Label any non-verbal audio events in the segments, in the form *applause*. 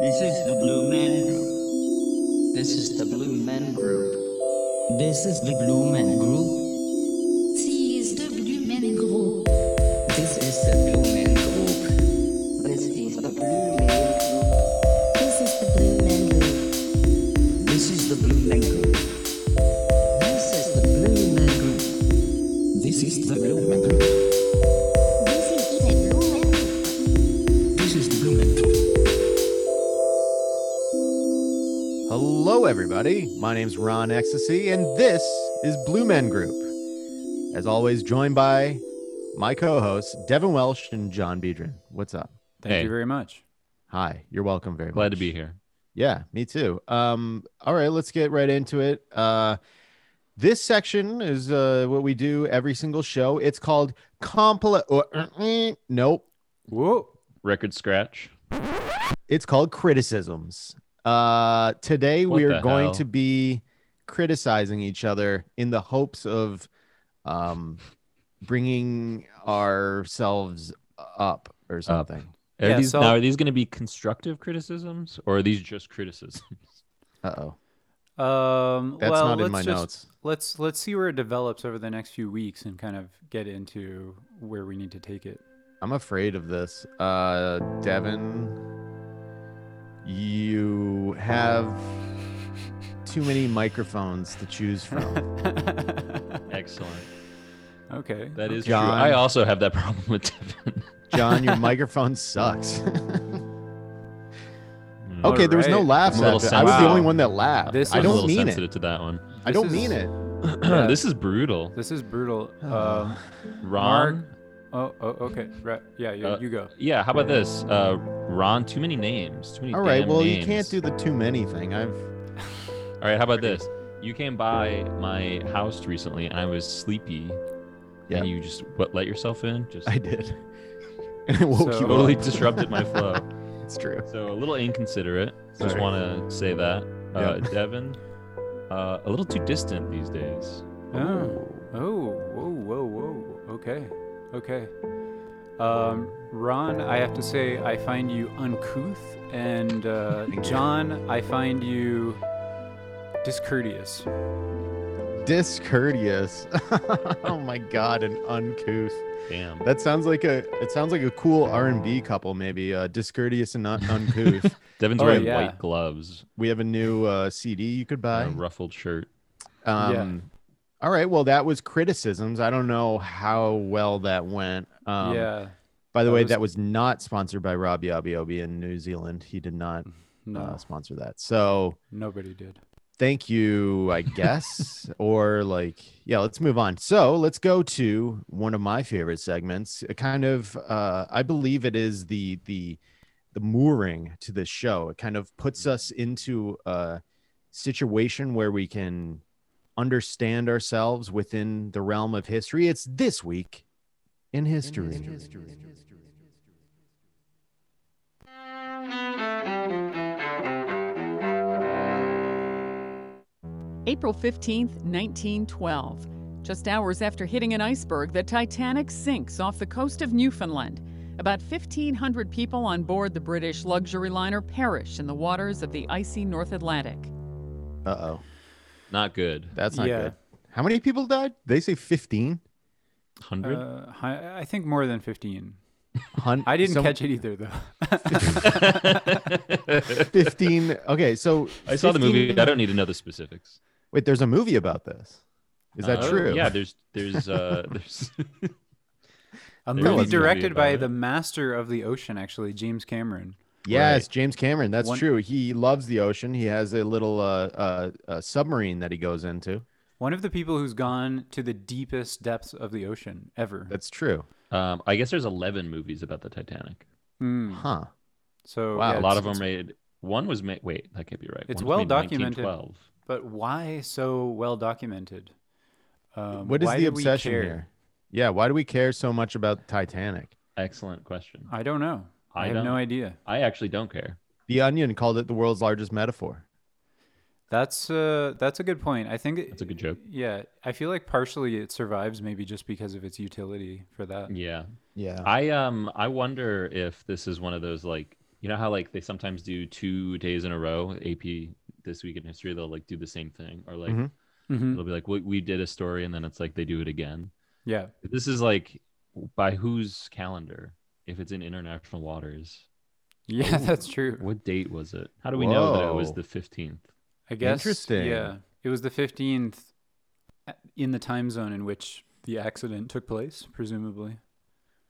This is the Blue Man Group. This is the Blue Man Group. This is the Blue Man Group. Everybody. My name's Ron Ecstasy, and this is Blue Men Group. As always, joined by my co hosts, Devin Welsh and John Biedron. What's up? Thank Hey. you very much. Hi, you're welcome very much. Glad to be here. Yeah, me too. Um, all right, let's get right into it. Uh, this section is uh, what we do every single show. It's called compli or uh, *clears throat* nope. Whoa. Record scratch. It's called criticisms. Uh, today What we are going hell? to be criticizing each other in the hopes of um, bringing ourselves up or something. Are Yeah, these so- now are these going to be constructive criticisms or are these just criticisms? Uh oh, Um, that's well, not in let's my just- notes. Let's let's see where it develops over the next few weeks and kind of get into where we need to take it. I'm afraid of this. Uh, Devin, you have too many microphones to choose from. *laughs* Excellent. okay. That is John. true. I also have that problem with Devin. *laughs* John, your microphone sucks. Mm. okay, there was no Alright. laughs. I'm a little at. I was the sensitive. only one that laughed. This I I'm a don't little mean sensitive it. to that one. I don't This mean is- it. This is brutal. This is brutal. *sighs* Um, Ron. Oh, oh, okay. Right. Yeah, you, Uh, you go. Yeah, how about this? Uh, Ron, too many names. Too many All right. damn Well, names. you can't do the too many thing. I've. All right, how about this? You came by my house recently and I was sleepy. Yeah. And you just what let yourself in? Just I did. *laughs* And it woke So- you totally up. disrupted my flow. *laughs* It's true. So a little inconsiderate. Just want to say that. Uh, Yeah. Devin, uh, a little too distant these days. Oh. Oh. Whoa. Whoa. Whoa. Okay. Okay. Um, Ron, I have to say I find you uncouth, and uh, *laughs* John, I find you discourteous. Discourteous. *laughs* oh my god, an uncouth. Damn. That sounds like a. It sounds like a cool R and B couple, maybe. Uh, discourteous and not uncouth. *laughs* Devin's Oh, wearing yeah. white gloves, we have a new uh, CD you could buy. a ruffled shirt. Um, All right. Well, that was criticisms. I don't know how well that went. Um, yeah. By the that way, was- that was not sponsored by Rob Yabiobi in New Zealand. He did not *laughs* No, uh, sponsor that. So nobody did. thank you, I *laughs* guess. or like, yeah, let's move on. So let's go to one of my favorite segments. A kind of, uh, I believe it is the the the mooring to this show. It kind of puts us into a situation where we can understand ourselves within the realm of history. It's this week in history. April 15th, 1912. Just hours after hitting an iceberg, the Titanic sinks off the coast of Newfoundland. About 1,500 people on board the British luxury liner perish in the waters of the icy North Atlantic. Uh oh, Not good. that's not Yeah. good. How many people died? They say fifteen. Hundred. Uh, I, I think more than 15. Hun- I didn't some- catch it either, though. *laughs* 15 okay so I saw the movie. 15 I don't need to know the specifics. wait there's a movie about this is that Uh, true Yeah. There's there's uh *laughs* there's A movie was a movie directed by about the master of the ocean, actually, James Cameron. Yes Right. james cameron that's One- true he loves the ocean he has a little uh, uh, uh submarine that he goes into One of the people who's gone to the deepest depths of the ocean ever. that's true um I guess there's 11 movies about the Titanic. Hmm. huh So Wow, yeah, a lot of them made. One was made. Wait, that can't be right. It's One well documented. 1912. But why so well documented? Um, what is the obsession here yeah why do we care so much about titanic Excellent question. I don't know. I, I have no don't. idea. I actually don't care. the onion called it the world's largest metaphor That's uh, that's a good point. I think it- That's a good joke. Yeah, I feel like partially it survives maybe just because of its utility for that. Yeah. yeah I um I wonder if this is one of those like You know how like they sometimes do two days in a row, AP this week in history, they'll like do the same thing, or like Mhm. Mhm. it'll be like we, we did a story, and then it's like they do it again. Yeah. This is like by whose calendar? If it's in international waters, Yeah, that's true. what date was it? How do we know that it was the fifteenth? I guess. Interesting. Yeah. It was the 15th in the time zone in which the accident took place, presumably.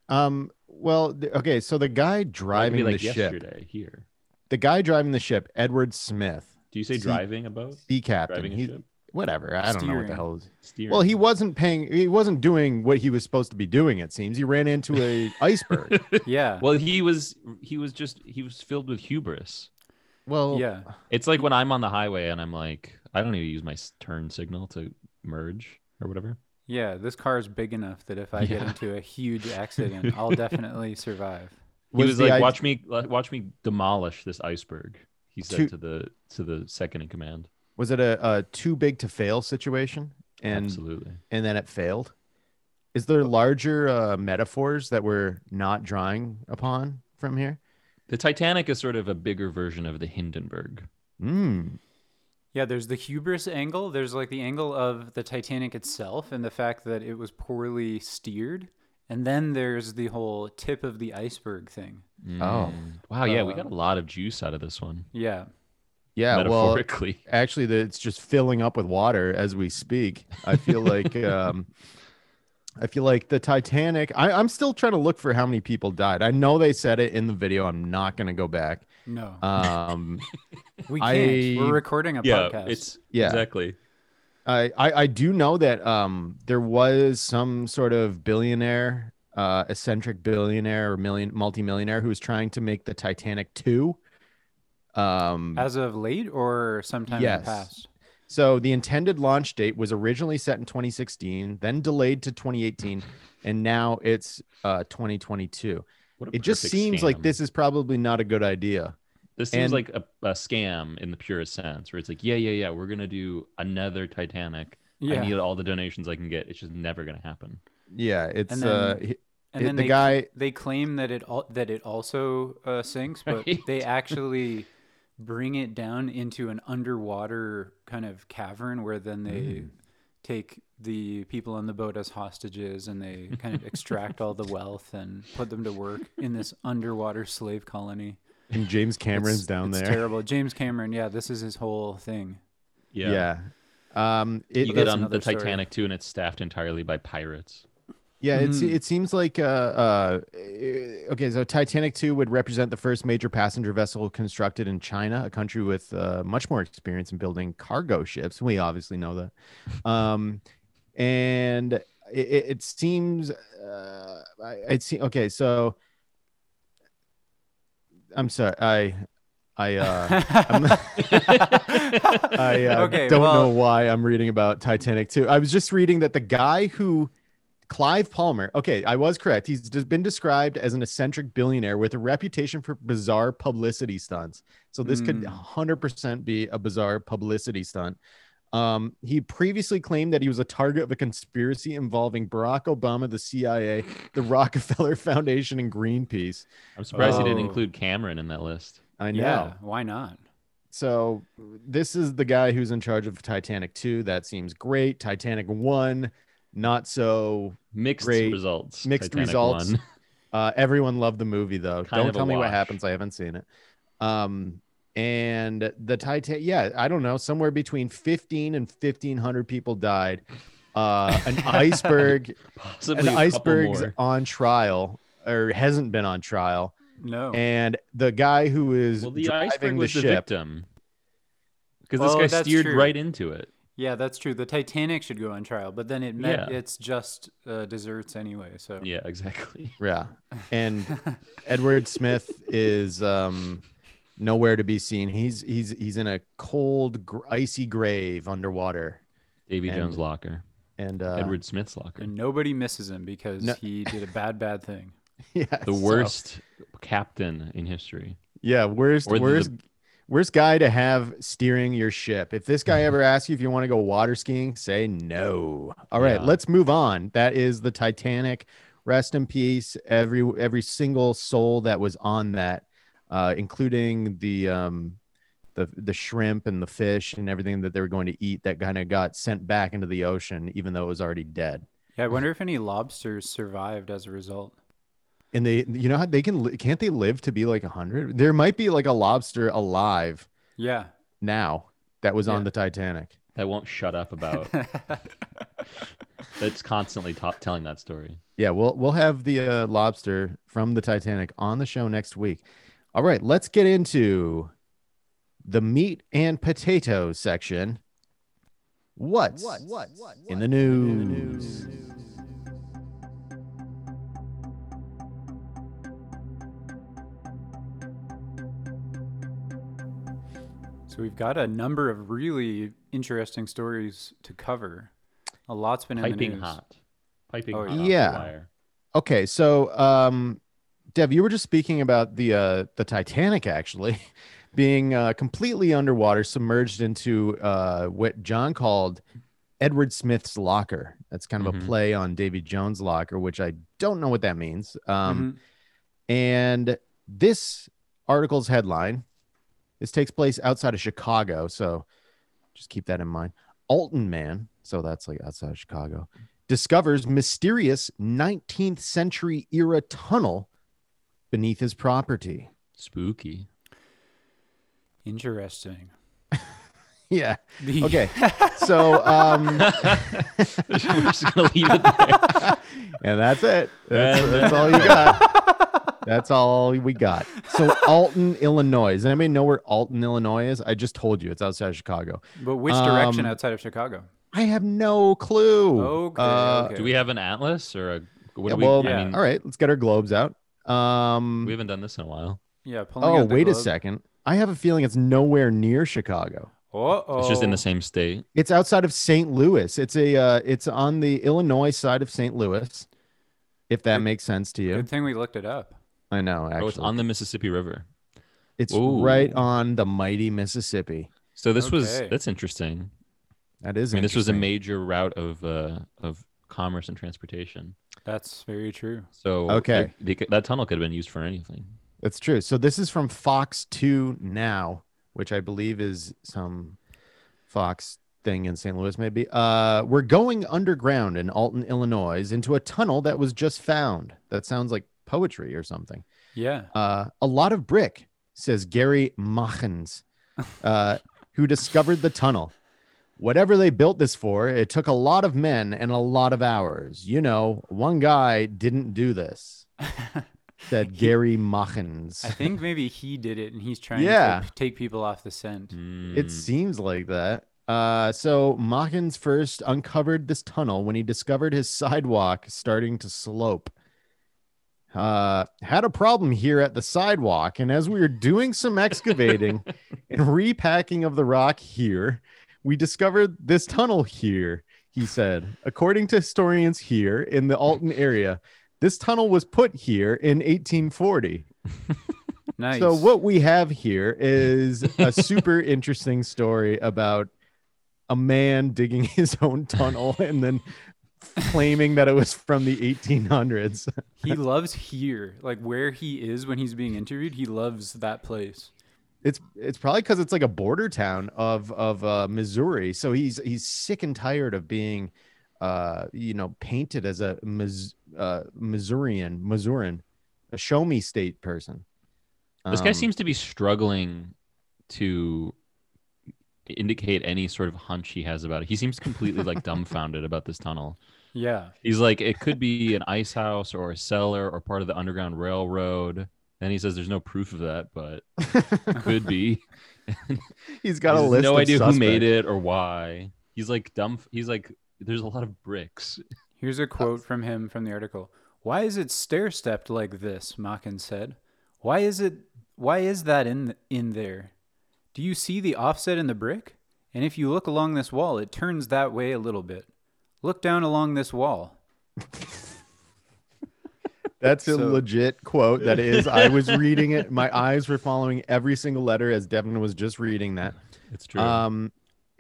Um. Well, th- okay. So the guy driving like the ship, yesterday here. the guy driving the ship, Edward Smith, Do you say See- driving a boat? sea captain. Driving a He, ship? Whatever. I don't know what the hell. Is. Steering. Well, he wasn't paying. He wasn't doing what he was supposed to be doing. It seems he ran into a *laughs* iceberg. Yeah. well, he was he was just he was filled with hubris. Well, yeah. It's like when I'm on the highway and I'm like, I don't even use my turn signal to merge or whatever. Yeah. This car is big enough that if I get into a huge *laughs* accident, I'll definitely survive. He was, the like, i- watch me watch me demolish this iceberg. He said Two- to the to the second in command. Was it a, a too big to fail situation? And Absolutely. and then it failed. Is there larger uh, metaphors that we're not drawing upon from here? The Titanic is sort of a bigger version of the Hindenburg. Mm. Yeah, there's the hubris angle. There's like the angle of the Titanic itself and the fact that it was poorly steered. And then there's the whole tip of the iceberg thing. Oh. Mm. wow! Yeah, we Uh, got a lot of juice out of this one. Yeah. Yeah, well, *laughs* actually, the, it's just filling up with water as we speak. I feel like, *laughs* um, I feel like the Titanic. I, I'm still trying to look for how many people died. I know they said it in the video. I'm not going to go back. No. Um, *laughs* we can't. I- We're recording a yeah, podcast. it's Yeah. exactly. I, I I do know that um there was some sort of billionaire, uh, eccentric billionaire or million multimillionaire who was trying to make the Titanic two. Um, as of late or sometime in the past. so the intended launch date was originally set in 2016, then delayed to 2018, and now it's uh 2022. What a It just perfect seems like this is probably not a good idea. This seems and- like a, a scam in the purest sense, where it's like, yeah, yeah, yeah, we're gonna do another Titanic. Yeah. I need all the donations I can get. It's just never gonna happen. Yeah, it's And then- uh he- And it- then the they, guy they claim that it al- that it also uh, sinks, but *laughs* Right. they actually bring it down into an underwater kind of cavern where then they Mm. take the people on the boat as hostages and they kind of extract all the *laughs* wealth and put them to work in this underwater slave colony. and James Cameron's It's- down it's there. Terrible. James Cameron, yeah, this is his whole thing. Yeah. Yeah. Um it, you get on the another story. Titanic too, and it's staffed entirely by pirates. Yeah, it's Mhm. it seems like uh, uh okay, so Titanic 2 would represent the first major passenger vessel constructed in China, a country with uh, much more experience in building cargo ships. We obviously know that. Um and it, it seems uh I- it okay, so I'm sorry. I I uh I'm *laughs* uh, okay, don't well, know why I'm reading about Titanic 2. I was just reading that the guy who Clive Palmer, okay, I was correct. He's been described as an eccentric billionaire with a reputation for bizarre publicity stunts. So this could Mm. 100% be a bizarre publicity stunt. Um, he previously claimed that he was a target of a conspiracy involving Barack Obama, the CIA, the *laughs* Rockefeller Foundation, and Greenpeace. I'm surprised he didn't Oh. include Cameron in that list. I know. Yeah, why not? So this is the guy who's in charge of Titanic 2. That seems great. Titanic 1, not so. Mixed Great. results. Mixed Titanic results. *laughs* Uh, everyone loved the movie though. Kind Don't tell me what happens. I haven't seen it. Um, and the Titanic, yeah, I don't know. Somewhere between 15 and 1500 people died. Uh, an *laughs* iceberg, Possibly an a iceberg's more. on trial or hasn't been on trial. No. And the guy who is Well, the driving iceberg the was the ship, victim. Because Oh, this guy steered true. right into it. Yeah, that's true. The Titanic should go on trial, but then it meant Yeah. it's just uh, desserts anyway. So Yeah, exactly. *laughs* Yeah. And Edward Smith is um nowhere to be seen. He's he's he's in a cold gr- icy grave underwater. Davy And- Jones' locker. And uh Edward Smith's locker. and nobody misses him because No. he did a bad, bad thing. *laughs* yeah, The so- worst captain in history. yeah, worst or the- worst worst guy to have steering your ship. If this guy ever asks you if you want to go water skiing, say no. All right, Yeah. let's move on. That is the Titanic. Rest in peace every every single soul that was on that uh, including the um, the the shrimp and the fish and everything that they were going to eat that kind of got sent back into the ocean, even though it was already dead. Yeah, I wonder if any lobsters survived as a result. And they, you know how they can can't they live to be like a hundred? There might be like a lobster alive Yeah. now that was on the Titanic. That won't shut up about. *laughs* That's constantly ta- telling that story. Yeah, we'll we'll have the uh, lobster from the Titanic on the show next week. All right, let's get into the meat and potatoes section. What's in the news? So we've got a number of really interesting stories to cover. A lot's been in the Piping news. hot. Piping Oh, hot. yeah. Okay, so um, Dev, you were just speaking about the uh, the Titanic actually *laughs* being uh, completely underwater, submerged into uh, what John called Edward Smith's locker. That's kind of a Mhm. play on Davy Jones' locker, which I don't know what that means. Um, Mhm. And this article's headline this takes place outside of Chicago. So just keep that in mind. Alton man, so that's like outside of Chicago, discovers mysterious 19th century era tunnel beneath his property. Spooky. Interesting. *laughs* Yeah. Okay. *laughs* So, um, *laughs* We're just gonna leave it there. and that's it. That's, that's all you got. That's all we got. So Alton, *laughs* Illinois. Does anybody know where Alton, Illinois is? I just told you it's outside of Chicago. But which direction Um, outside of Chicago? I have no clue. Okay, Uh, okay. Do we have an atlas or a? What yeah, do we, well, I mean, all right, let's get our globes out. Um, we haven't done this in a while. Yeah. Pulling oh, out the wait a second. I have a feeling it's nowhere near Chicago. Uh-oh. It's just in the same state. It's outside of St. Louis. It's a uh, it's on the Illinois side of St. Louis. If that Good- makes sense to you. Good thing we looked it up. I know, actually. Oh, it's on the Mississippi River. It's Ooh. right on the mighty Mississippi. So this was that's interesting. That is I mean, this was a major route of uh, of commerce and transportation. That's very true. So Okay. it- they that tunnel could have been used for anything. That's true. So this is from Fox 2 Now, which I believe is some Fox thing in St. Louis, maybe. Uh, we're going underground in Alton, Illinois, into a tunnel that was just found. That sounds like poetry or something. Yeah. Uh, a lot of brick, says Gary Machens, uh, who discovered the tunnel. Whatever they built this for, it took a lot of men and a lot of hours. You know, one guy didn't do this, *laughs* said Gary Machens. I think maybe he did it and he's trying Yeah. to take people off the scent. It Mm. seems like that. Uh, so Machens first uncovered this tunnel when he discovered his sidewalk starting to slope. Uh, had a problem here at the sidewalk, and as we were doing some excavating *laughs* and repacking of the rock here, we discovered this tunnel here. He said, according to historians here in the Alton area, this tunnel was put here in 1840. *laughs* Nice. So what we have here is a *laughs* super interesting story about a man digging his own tunnel and then claiming that it was from the 1800s. *laughs* he loves here, like where he is when he's being interviewed. He loves that place. It's it's probably because it's like a border town of of uh, Missouri. So he's he's sick and tired of being, uh, you know, painted as a Mis- uh, Missourian, Missourian, a show me state person. This guy Um, seems to be struggling to indicate any sort of hunch he has about it. He seems completely like dumbfounded about this tunnel. *laughs* Yeah. He's like, it could be an ice house or a cellar or part of the Underground Railroad. Then he says there's no proof of that, but *laughs* could be. *laughs* he's got a He list. no of idea who made it or why. He's like dumb. He's like, there's a lot of bricks. Here's a quote from him from the article. Why is it stair stepped like this? Machen said. Why is it? Why is that in in there? Do you see the offset in the brick? And if you look along this wall, it turns that way a little bit. Look down along this wall. *laughs* That's a So- legit quote. That is, I was *laughs* reading it. My eyes were following every single letter as Devin was just reading that. It's true. Um,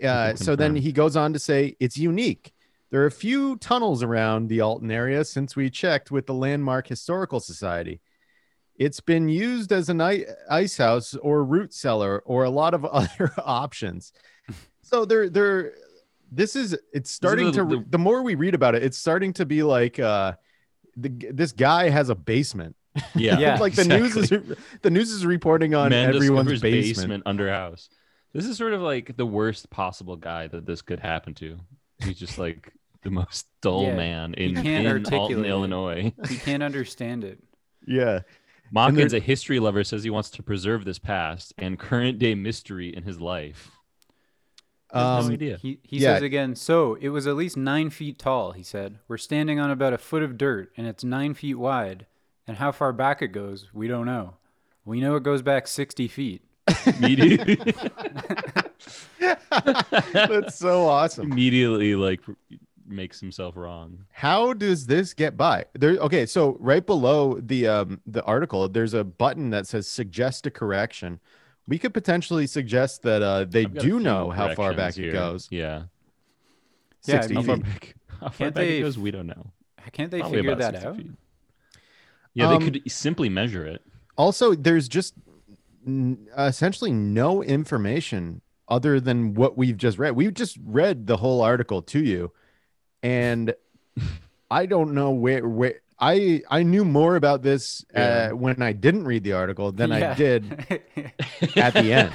uh, so then he goes on to say it's unique. There are a few tunnels around the Alton area since we checked with the Landmark Historical Society. It's been used as an ice house or root cellar or a lot of *laughs* other options. So they're they're this is it's starting the- to the- the more we read about it, it's starting to be like uh the, this guy has a basement. Yeah, Yeah, *laughs* like the news is the news is reporting on Man everyone's discovers basement. under house. This is sort of like the worst possible guy that this could happen to. He's just like the most dull Yeah, man he in, can't in Alton, it. Illinois. He can't understand it. *laughs* Yeah. Machens, they're- a history lover, says he wants to preserve this past and current day mystery in his life. He Um, no idea. He, he Yeah. says again, so it was at least nine feet tall, he said. We're standing on about a foot of dirt, and it's nine feet wide. And how far back it goes, we don't know. We know it goes back 60 feet. *laughs* Immediately, *laughs* That's so awesome. immediately like makes himself wrong. How does this get by? There okay, so right below the um the article, there's a button that says suggest a correction. We could potentially suggest that uh they I've got a do know how far back here. it goes. Yeah. Yeah, I 60 How far feet. back? How far Can't back they it goes, we don't know. Can't they Probably figure that out? feet. Yeah, Um, they could simply measure it. Also, there's just n- essentially no information other than what we've just read. We've just read the whole article to you, and I don't know where where I I knew more about this Yeah. uh, when I didn't read the article than I did *laughs* at the end.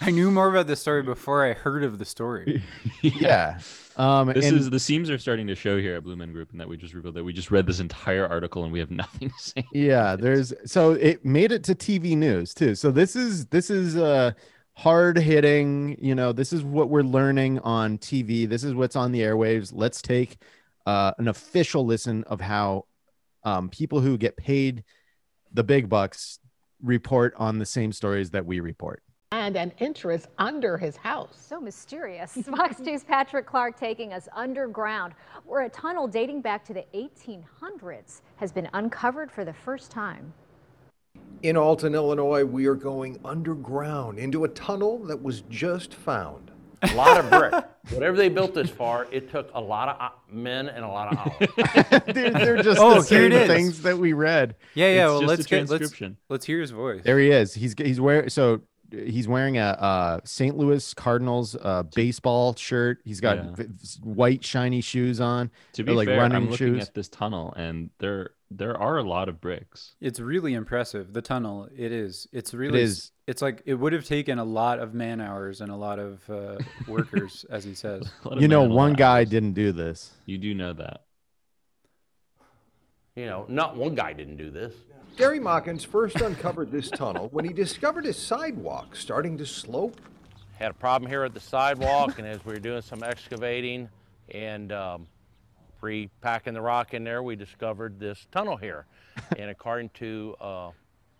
I knew more about the story before I heard of the story. *laughs* yeah. Um, This and is the seams are starting to show here at Blue Men Group, and that we just revealed that we just read this entire article and we have nothing to say. yeah, there's so it made it to TV news too. So this is this is uh hard hitting, you know, this is what we're learning on TV. This is what's on the airwaves. Let's take uh an official listen of how um people who get paid the big bucks report on the same stories that we report. and an entrance under his house. So mysterious. *laughs* Fox News' Patrick Clark taking us underground, where a tunnel dating back to the 1800s has been uncovered for the first time. In Alton, Illinois, we are going underground into a tunnel that was just found. A lot of brick. Whatever they built this far, it took a lot of uh, men and a lot of hours. *laughs* they're, they're just Oh, the same things that we read. Yeah, yeah. It's well, just let's a get let's, let's hear his voice. There he is. He's he's wearing so he's wearing a uh, St. Louis Cardinals uh, baseball shirt. He's got Yeah. v- v- white shiny shoes on. To be like fair, running I'm looking shoes. at this tunnel, and there there are a lot of bricks. It's really impressive. The tunnel, it is. It's really. s- is. It's like it would have taken a lot of man hours and a lot of uh, *laughs* workers, as he says. A lot of You know, man and one guy didn't do this. You do know that. You know, not one guy didn't do this. Gary Machens first uncovered this tunnel when he discovered his sidewalk starting to slope. Had a problem here at the sidewalk, and as we were doing some excavating and um, repacking the rock in there, we discovered this tunnel here. *laughs* and according to uh,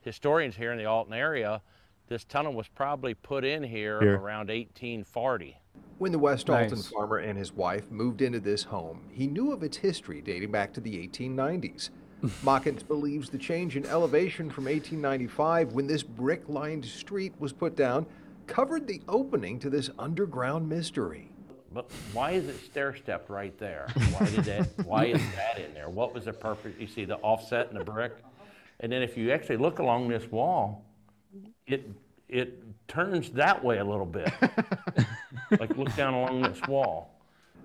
historians here in the Alton area, this tunnel was probably put in here, Here. around 1840. When the West Alton farmer and his wife moved into this home, he knew of its history dating back to the 1890s. *laughs* Machens believes the change in elevation from 1895, when this brick lined street was put down, covered the opening to this underground mystery. But why is it stair stepped right there? Why did that? Why is that in there? What was the purpose? You see the offset in the brick, and then if you actually look along this wall, it it turns that way a little bit. *laughs* like look down along this wall.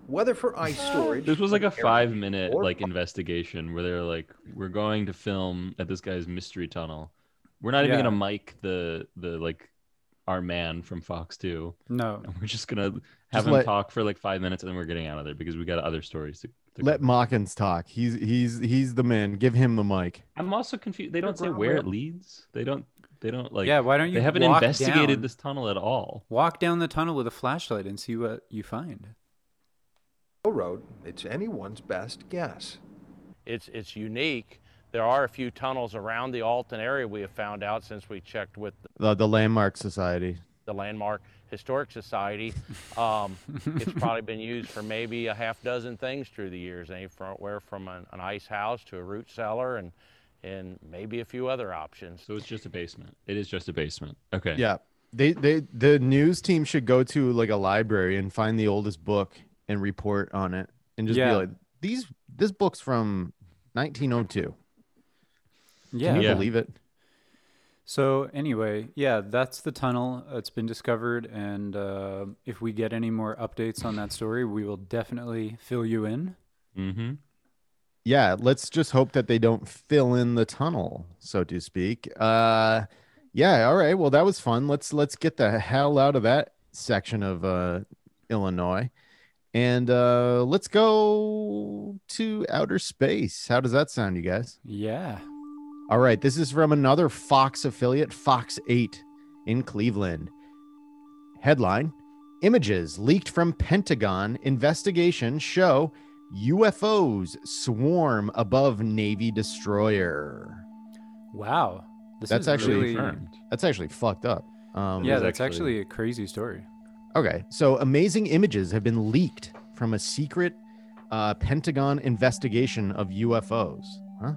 Whether for ice storage, This was like a five minute or- like investigation where they're like, we're going to film at this guy's mystery tunnel. We're not even Yeah. gonna mic the the like our man from Fox Two. No. And we're just gonna have him let- talk for like five minutes and then we're getting out of there because we got other stories to, to Let cover. Machens talk. He's he's he's the man. Give him the mic. I'm also confused. They don't say where it leads. They don't they don't like Yeah, why don't you they haven't investigated down? this tunnel at all. Walk down the tunnel with a flashlight and see what you find. Road, it's anyone's best guess. It's it's unique. There are a few tunnels around the Alton area we have found out since we checked with The the Landmark Society. the Landmark Historic Society. Um, *laughs* it's probably been used for maybe a half dozen things through the years, anywhere from an, an ice house to a root cellar and and maybe a few other options. So it's just a basement. It is just a basement. Okay. Yeah. They they the news team should go to like a library and find the oldest book and report on it and just Yeah. be like these this book's from 1902. Yeah. Can you Yeah. believe it? So anyway, yeah, that's the tunnel. It's been discovered, and uh, if we get any more updates on that story, we will definitely fill you in. Mm-hmm. yeah let's just hope that they don't fill in the tunnel so to speak uh yeah all right well that was fun let's let's get the hell out of that section of uh illinois and uh let's go to outer space how does that sound you guys Yeah. All right this is from another fox affiliate fox 8 in cleveland headline images leaked from pentagon investigation show ufos swarm above navy destroyer Wow. This That's is actually really, confirmed. that's actually fucked up um yeah, that's actually- actually a crazy story. Okay, so amazing images have been leaked from a secret uh, Pentagon investigation of UFOs. Huh?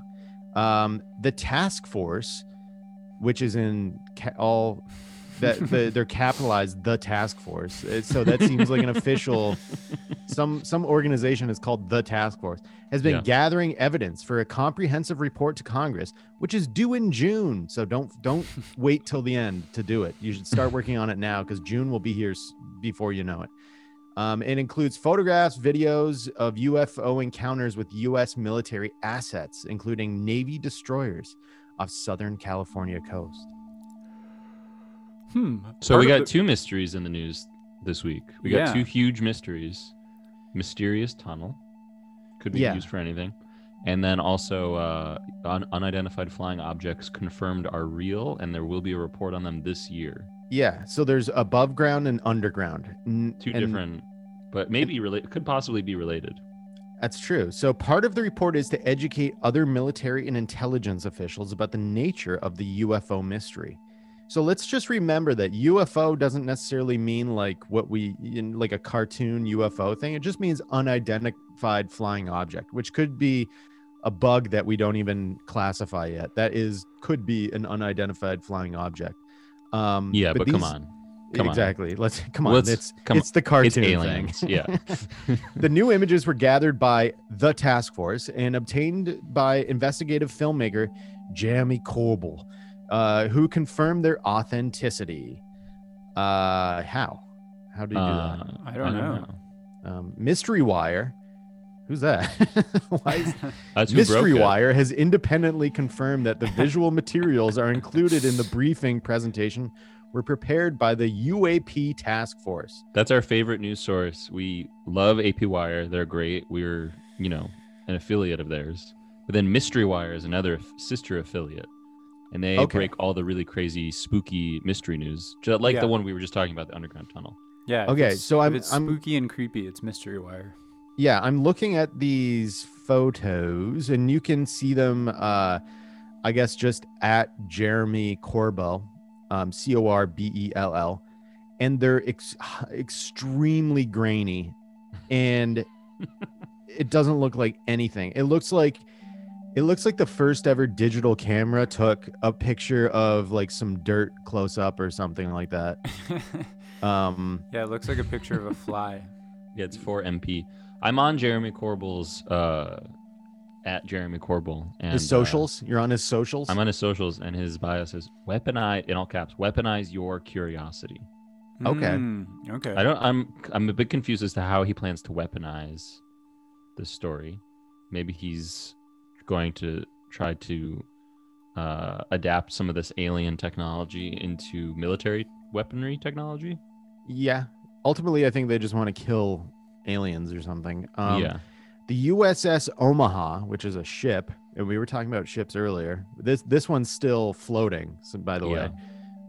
Um, the task force, which is in ca- all that the, *laughs* they're capitalized, the task force. So that seems like an official. Some some organization is called the task force has been Yeah. gathering evidence for a comprehensive report to Congress, which is due in June. So don't don't wait till the end to do it. You should start working on it now because June will be here before you know it. Um, it includes photographs, videos of UFO encounters with U.S. military assets, including Navy destroyers off Southern California coast. Hmm. So part we got the- two mysteries in the news this week. We Yeah. got two huge mysteries. Mysterious tunnel could be Yeah. used for anything. And then also uh, un- unidentified flying objects confirmed are real, and there will be a report on them this year. Yeah, so there's above ground and underground. N- Two and different, but maybe related. Could possibly be related. That's true. So part of the report is to educate other military and intelligence officials about the nature of the UFO mystery. So let's just remember that UFO doesn't necessarily mean like what we in like a cartoon UFO thing. It just means unidentified flying object, which could be a bug that we don't even classify yet. That is could be an unidentified flying object. Um, Yeah, but, come these- on, come on. exactly. Let's come on. Let's- it's come it's the It's cartoon aliens. thing. *laughs* Yeah. the new images were gathered by the task force and obtained by investigative filmmaker Jeremy Corbell, uh, who confirmed their authenticity. Uh, how? How did he do Uh, I don't know. that? Um, Mystery Wire. Who's that? *laughs* Why is *laughs* That's who Mystery broke it. Wire has independently confirmed that the *laughs* visual materials are included in the briefing presentation were prepared by the UAP task force. That's our favorite news source. We love AP Wire. They're great. We're, you know, an affiliate of theirs. But then Mystery Wire is another sister affiliate. And they Okay. break all the really crazy, spooky mystery news, just like Yeah. the one we were just talking about, the underground tunnel. Yeah. if Okay, it's- so if I'm- it's I'm- spooky and creepy. It's Mystery Wire. Yeah i'm looking at these photos and you can see them uh i guess just at jeremy corbell um c-o-r-b-e-l-l and they're ex- extremely grainy and it doesn't look like anything it looks like it looks like the first ever digital camera took a picture of like some dirt close up or something like that *laughs* um yeah, it looks like a picture of a fly. *laughs* Yeah, it's 4MP. I'm on Jeremy Corbell's, uh, at Jeremy Corbell. And, his uh, socials you're on his socials I'm on his socials, and his bio says, weaponize, in all caps, weaponize your curiosity. Okay. Mm, okay. I don't. I'm. I'm a bit confused as to how he plans to weaponize the story. Maybe he's going to try to uh, adapt some of this alien technology into military weaponry technology. Yeah. Ultimately, I think they just want to kill aliens or something. Um, yeah. The USS Omaha, which is a ship, and we were talking about ships earlier. This this one's still floating. So by the Yeah. way,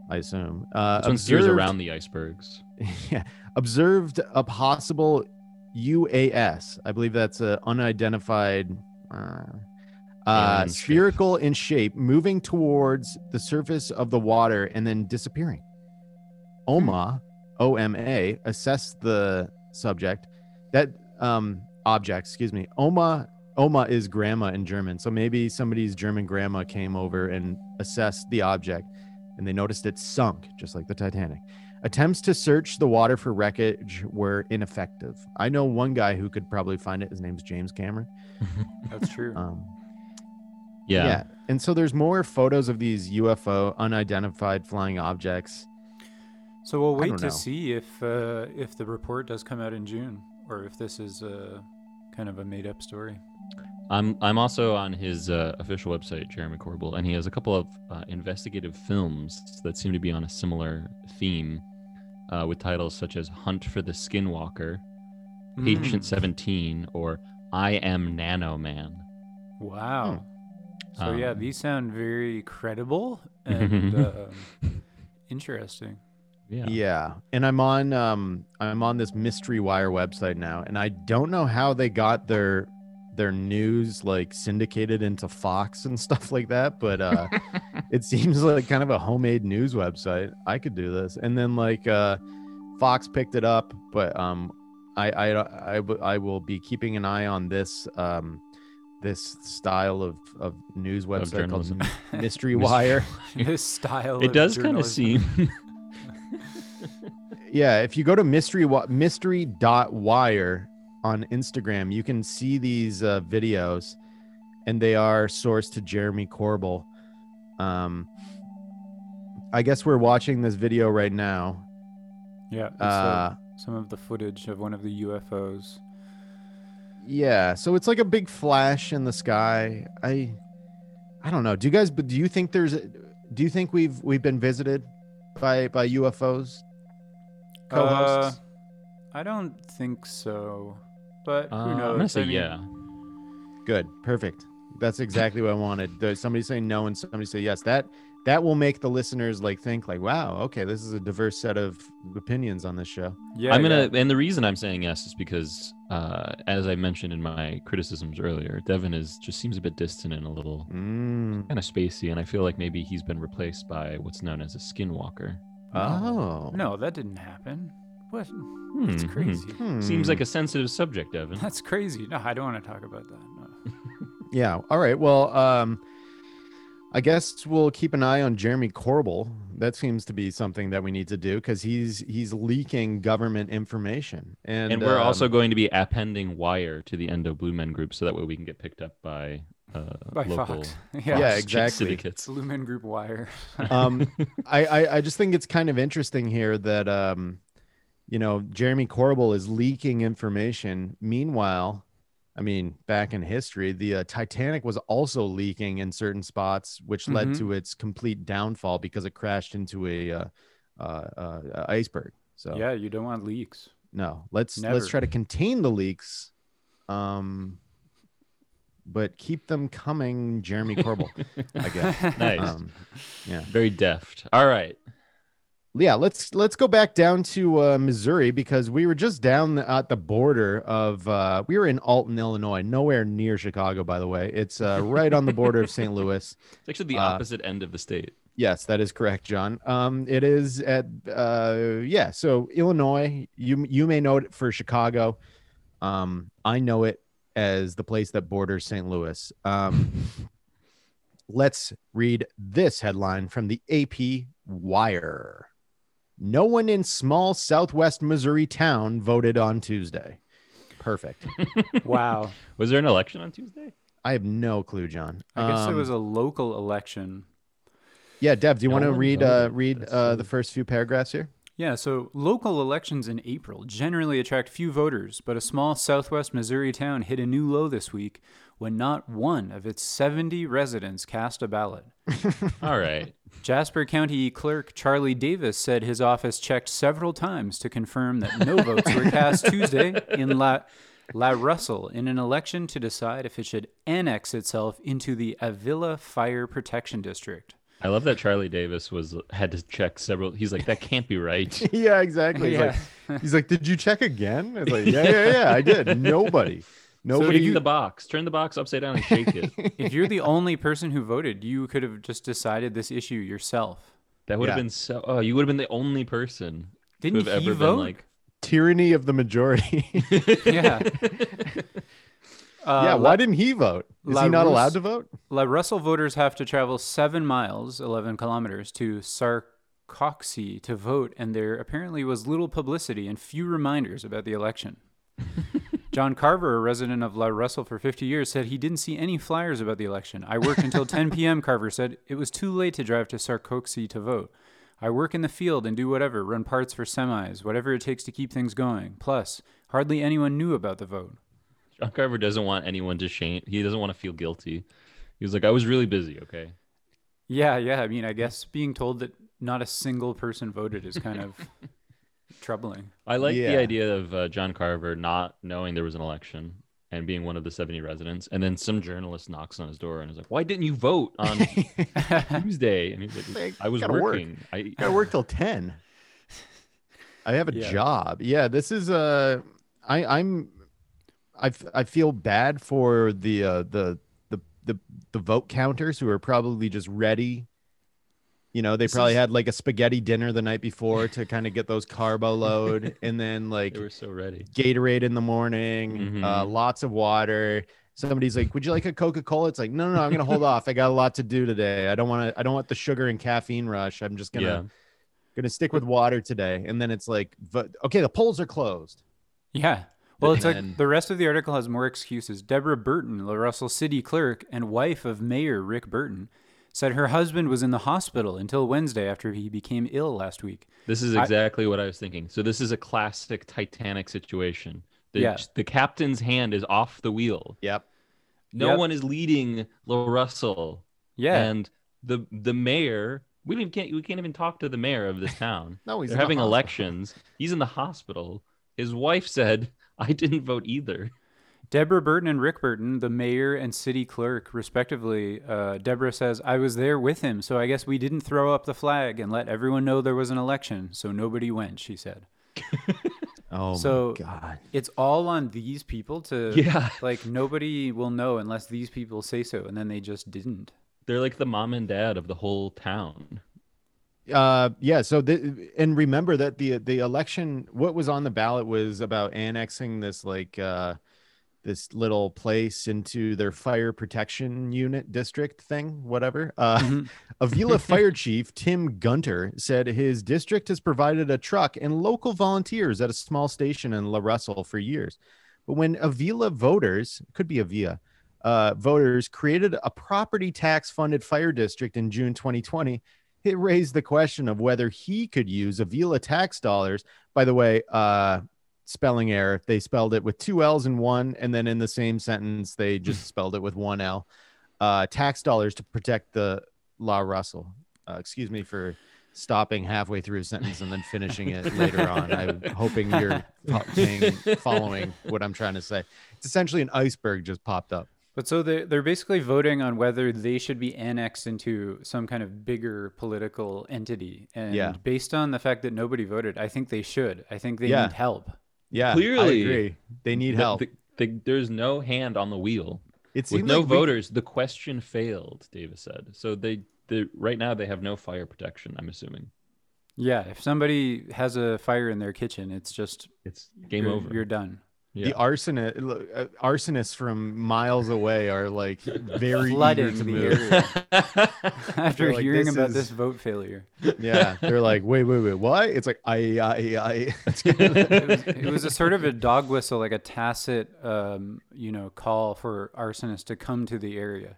I assume. Uh, This one steers around the icebergs. *laughs* yeah, observed a possible UAS. I believe that's a unidentified. Uh, uh, spherical in shape, moving towards the surface of the water and then disappearing. OMA, O M A, assessed the subject. That um, object, excuse me. OMA, OMA is grandma in German. So maybe somebody's German grandma came over and assessed the object, and they noticed it sunk, just like the Titanic. Attempts to search the water for wreckage were ineffective. I know one guy who could probably find it. His name's James Cameron. *laughs* That's true. Um, Yeah. yeah. And so there's more photos of these UFO unidentified flying objects. So we'll wait to know. see if uh, if the report does come out in June, or if this is uh, kind of a made up story. I'm I'm also on his uh, official website, Jeremy Corbell, and he has a couple of uh, investigative films that seem to be on a similar theme, uh, with titles such as "Hunt for the Skinwalker," "Patient 17," or "I Am Nano Man." Wow. So yeah, Um, these sound very credible and *laughs* um, interesting. Yeah. Yeah. And I'm on um I'm on this Mystery Wire website now and I don't know how they got their their news like syndicated into Fox and *laughs* stuff like that, but uh *laughs* it seems like kind of a homemade news website. I could do this. And then like uh Fox picked it up, but um I I I, w- I will be keeping an eye on this um this style of, of news website called. *laughs* Mystery Wire. this style. It of does kind of seem. Yeah, if you go to mystery mystery dot wire on Instagram, you can see these uh, videos, and they are sourced to Jeremy Corbell. Um, I guess we're watching this video right now. Yeah. uh, Uh, some of the footage of one of the UFOs. yeah, so it's like a big flash in the sky. I, I don't know. Do you guys? But do you think there's? Do you think we've we've been visited by by UFOs? Co-hosts. Uh, I don't think so, but Uh, who I'm knows? gonna I say mean, yeah. Good, perfect. That's exactly what I wanted. There's somebody say no and somebody say yes. That that will make the listeners like think like, wow, okay, this is a diverse set of opinions on this show. Yeah, I'm gonna, yeah. and the reason I'm saying yes is because, uh, as I mentioned in my criticisms earlier, Devin is just seems a bit distant and a little Mm. kind of spacey, and I feel like maybe he's been replaced by what's known as a skinwalker. Oh, No, that didn't happen. What? That's Hmm, crazy. Hmm. Seems like a sensitive subject, Evan. That's crazy. No, I don't want to talk about that. No. *laughs* Yeah. All right. Well, um, I guess we'll keep an eye on Jeremy Corbell. That seems to be something that we need to do because he's he's leaking government information, and, And, we're um, also going to be appending Wire to the Endo Blue Men group, so that way we can get picked up by uh, By local Fox. *laughs* Fox Yeah. Yeah, ch- exactly. syndicates. Lumen Group Wire. *laughs* um, I, I I just think it's kind of interesting here that um, you know, Jeremy Corbell is leaking information. Meanwhile, I mean, back in history, the uh, Titanic was also leaking in certain spots, which led Mhm. to its complete downfall because it crashed into a uh, uh, uh, iceberg. So Yeah, you don't want leaks. no, let's Never. let's try to contain the leaks. Um, but keep them coming, Jeremy Corbell. I guess. *laughs* Nice. Um, yeah. Very deft. All right. yeah let's let's go back down to uh, missouri because we were just down at the border of uh, we were in alton illinois nowhere near chicago by the way it's uh, right on the border of st louis It's actually the Uh, opposite end of the state. yes that is correct john um, it is at uh, yeah so illinois you you may know it for chicago um, i know it as the place that borders st louis um, *laughs* let's read this headline from the ap wire no one in small southwest Missouri town voted on Tuesday. Perfect. *laughs* Wow. Was there an election on Tuesday? I have no clue, John. I guess it Um, was a local election. Yeah, Deb, do you No want to read uh, read uh, the first few paragraphs here? Yeah, so local elections in April generally attract few voters, but a small southwest Missouri town hit a new low this week when not one of its 70 residents cast a ballot. *laughs* All right. Jasper County Clerk Charlie Davis said his office checked several times to confirm that no votes were cast *laughs* Tuesday in La, La Russell in an election to decide if it should annex itself into the Avila Fire Protection District. I love that Charlie Davis was had to check several. He's like, that can't be right. *laughs* yeah, exactly. He's, Yeah. like, he's like, did you check again? It's like, *laughs* yeah, yeah, yeah, I did. Nobody. Nobody. Shake the box. Turn the box upside down and shake it. *laughs* If you're the only person who voted, you could have just decided this issue yourself. That would have been so. Oh, you would have been the only person Didn't who have he ever vote? been like. tyranny of the majority. Yeah. Uh, yeah, La- why didn't he vote? Is La he not Rus- allowed to vote? La Russell voters have to travel seven miles, 11 kilometers, to Sarcoxie to vote, and there apparently was little publicity and few reminders about the election. *laughs* John Carver, a resident of La Russell for 50 years, said he didn't see any flyers about the election. I worked until 10 *laughs* p.m., Carver said. It was too late to drive to Sarcoxie to vote. I work in the field and do whatever, run parts for semis, whatever it takes to keep things going. Plus, hardly anyone knew about the vote. John Carver doesn't want anyone to shame. He doesn't want to feel guilty. He was like, I was really busy. Okay. Yeah, yeah. I mean, I guess being told that not a single person voted is kind of *laughs* troubling. I like Yeah. the idea of uh, John Carver not knowing there was an election and being one of the 70 residents. And then some journalist knocks on his door and is like, Why didn't you vote on *laughs* Tuesday? And he's like, Like, I was gotta work. working. I gotta work till 10 *laughs* i have a Yeah. job yeah this is uh i i'm i f- i feel bad for the uh the the the, the vote counters who are probably just ready you know they This probably is- had like a spaghetti dinner the night before to kind of get those carbo *laughs* load and then like They were so ready. gatorade in the morning uh Mhm. lots of water somebody's like would you like a coca-cola it's like no no no i'm gonna hold off i got a lot to do today i don't want to i don't want the sugar and caffeine rush i'm just gonna Yeah. gonna stick with water today and then it's like vo- okay the polls are closed Yeah. Well, it's like the rest of the article has more excuses. Deborah Burton, La Russell City clerk and wife of Mayor Rick Burton, said her husband was in the hospital until Wednesday after he became ill last week. This is I- exactly what I was thinking. So this is a classic Titanic situation. The, Yeah. the captain's hand is off the wheel. yep No Yep. one is leading La Russell. Yeah. And the the mayor, we don't even can't we can't even talk to the mayor of this town. *laughs* no he's They're in the having hospital. elections. He's in the hospital. His wife said, *laughs* "I didn't vote either." Deborah Burton and Rick Burton, the mayor and city clerk, respectively. Uh, Deborah says, I was there with him, so I guess we didn't throw up the flag and let everyone know there was an election, so nobody went, she said. *laughs* oh So- my god It's all on these people to, Yeah. like, nobody will know unless these people say so, and then they just didn't. They're like the mom and dad of the whole town. Uh yeah so the, and remember that the the election what was on the ballot was about annexing this like uh this little place into their fire protection unit district thing whatever uh Mhm. *laughs* Avila Fire Chief Tim Gunter said his district has provided a truck and local volunteers at a small station in La Russell for years. But when Avila voters, could be Avila, uh, voters created a property tax funded fire district in June 2020, it raised the question of whether he could use Avila tax dollars. By the way, uh, spelling error. They spelled it with two L's and one, and then in the same sentence, they *laughs* just spelled it with one L. Uh, tax dollars to protect the La Russell. Uh, excuse me for stopping halfway through a sentence and then finishing it *laughs* later on. I'm hoping you're *laughs* paying, following what I'm trying to say. It's essentially an iceberg just popped up. But so they're, they're basically voting on whether they should be annexed into some kind of bigger political entity. And Yeah. based on the fact that nobody voted, I think they should. I think they Yeah. need help. Yeah, I Clearly. agree. They need The- help. the- the- there's no hand on the wheel. it With no like we- voters, the question failed. Davis said. So they, they right now they have no fire protection. I'm assuming Yeah, if somebody has a fire in their kitchen, it's just it's game you're, over. You're done. Yeah. The arsonist, uh, arsonists from miles away are like *laughs* very eager Flooding to the move. area *laughs* *laughs* after like, hearing "This about is- this vote failure. Yeah, they're like, wait, wait, wait, what? It's like, I, I, I. It was, it was a sort of a dog whistle, like a tacit, um, you know, call for arsonists to come to the area.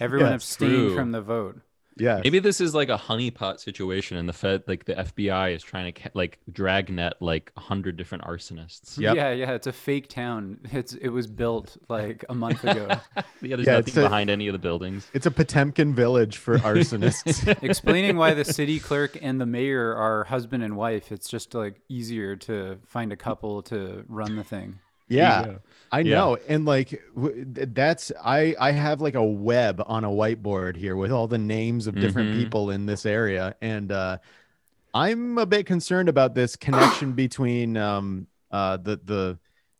Everyone Yeah, abstained true. from the vote. Yeah, Maybe this is like a honeypot situation, and the Fed, like the FBI, is trying to ca- like dragnet like a hundred different arsonists. Yep. Yeah, yeah, it's a fake town. It's it was built like a month ago. *laughs* Yeah, there's Yeah, nothing a- behind any of the buildings. it's a Potemkin village for *laughs* arsonists. *laughs* Explaining why the city clerk and the mayor are husband and wife. It's just like easier to find a couple to run the thing. Yeah. I Yeah. know. And like, that's, I, I have like a web on a whiteboard here with all the names of different Mhm. people in this area. And, uh, I'm a bit concerned about this connection *coughs* between, um, uh, the, the,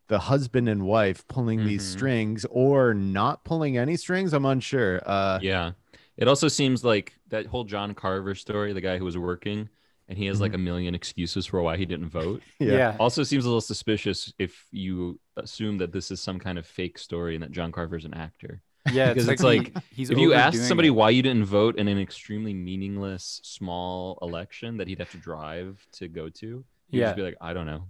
the husband and wife pulling these Mhm. strings or not pulling any strings. I'm unsure. Uh, Yeah. It also seems like that whole John Carver story, the guy who was working, and he has like a million excuses for why he didn't vote. *laughs* Yeah. Also seems a little suspicious if you assume that this is some kind of fake story and that John Carver's an actor. Yeah, Because it's it's like, like, he- he's if you ask somebody it. why you didn't vote in an extremely meaningless small election that he'd have to drive to go to, he'd Yeah. just be like, I don't know.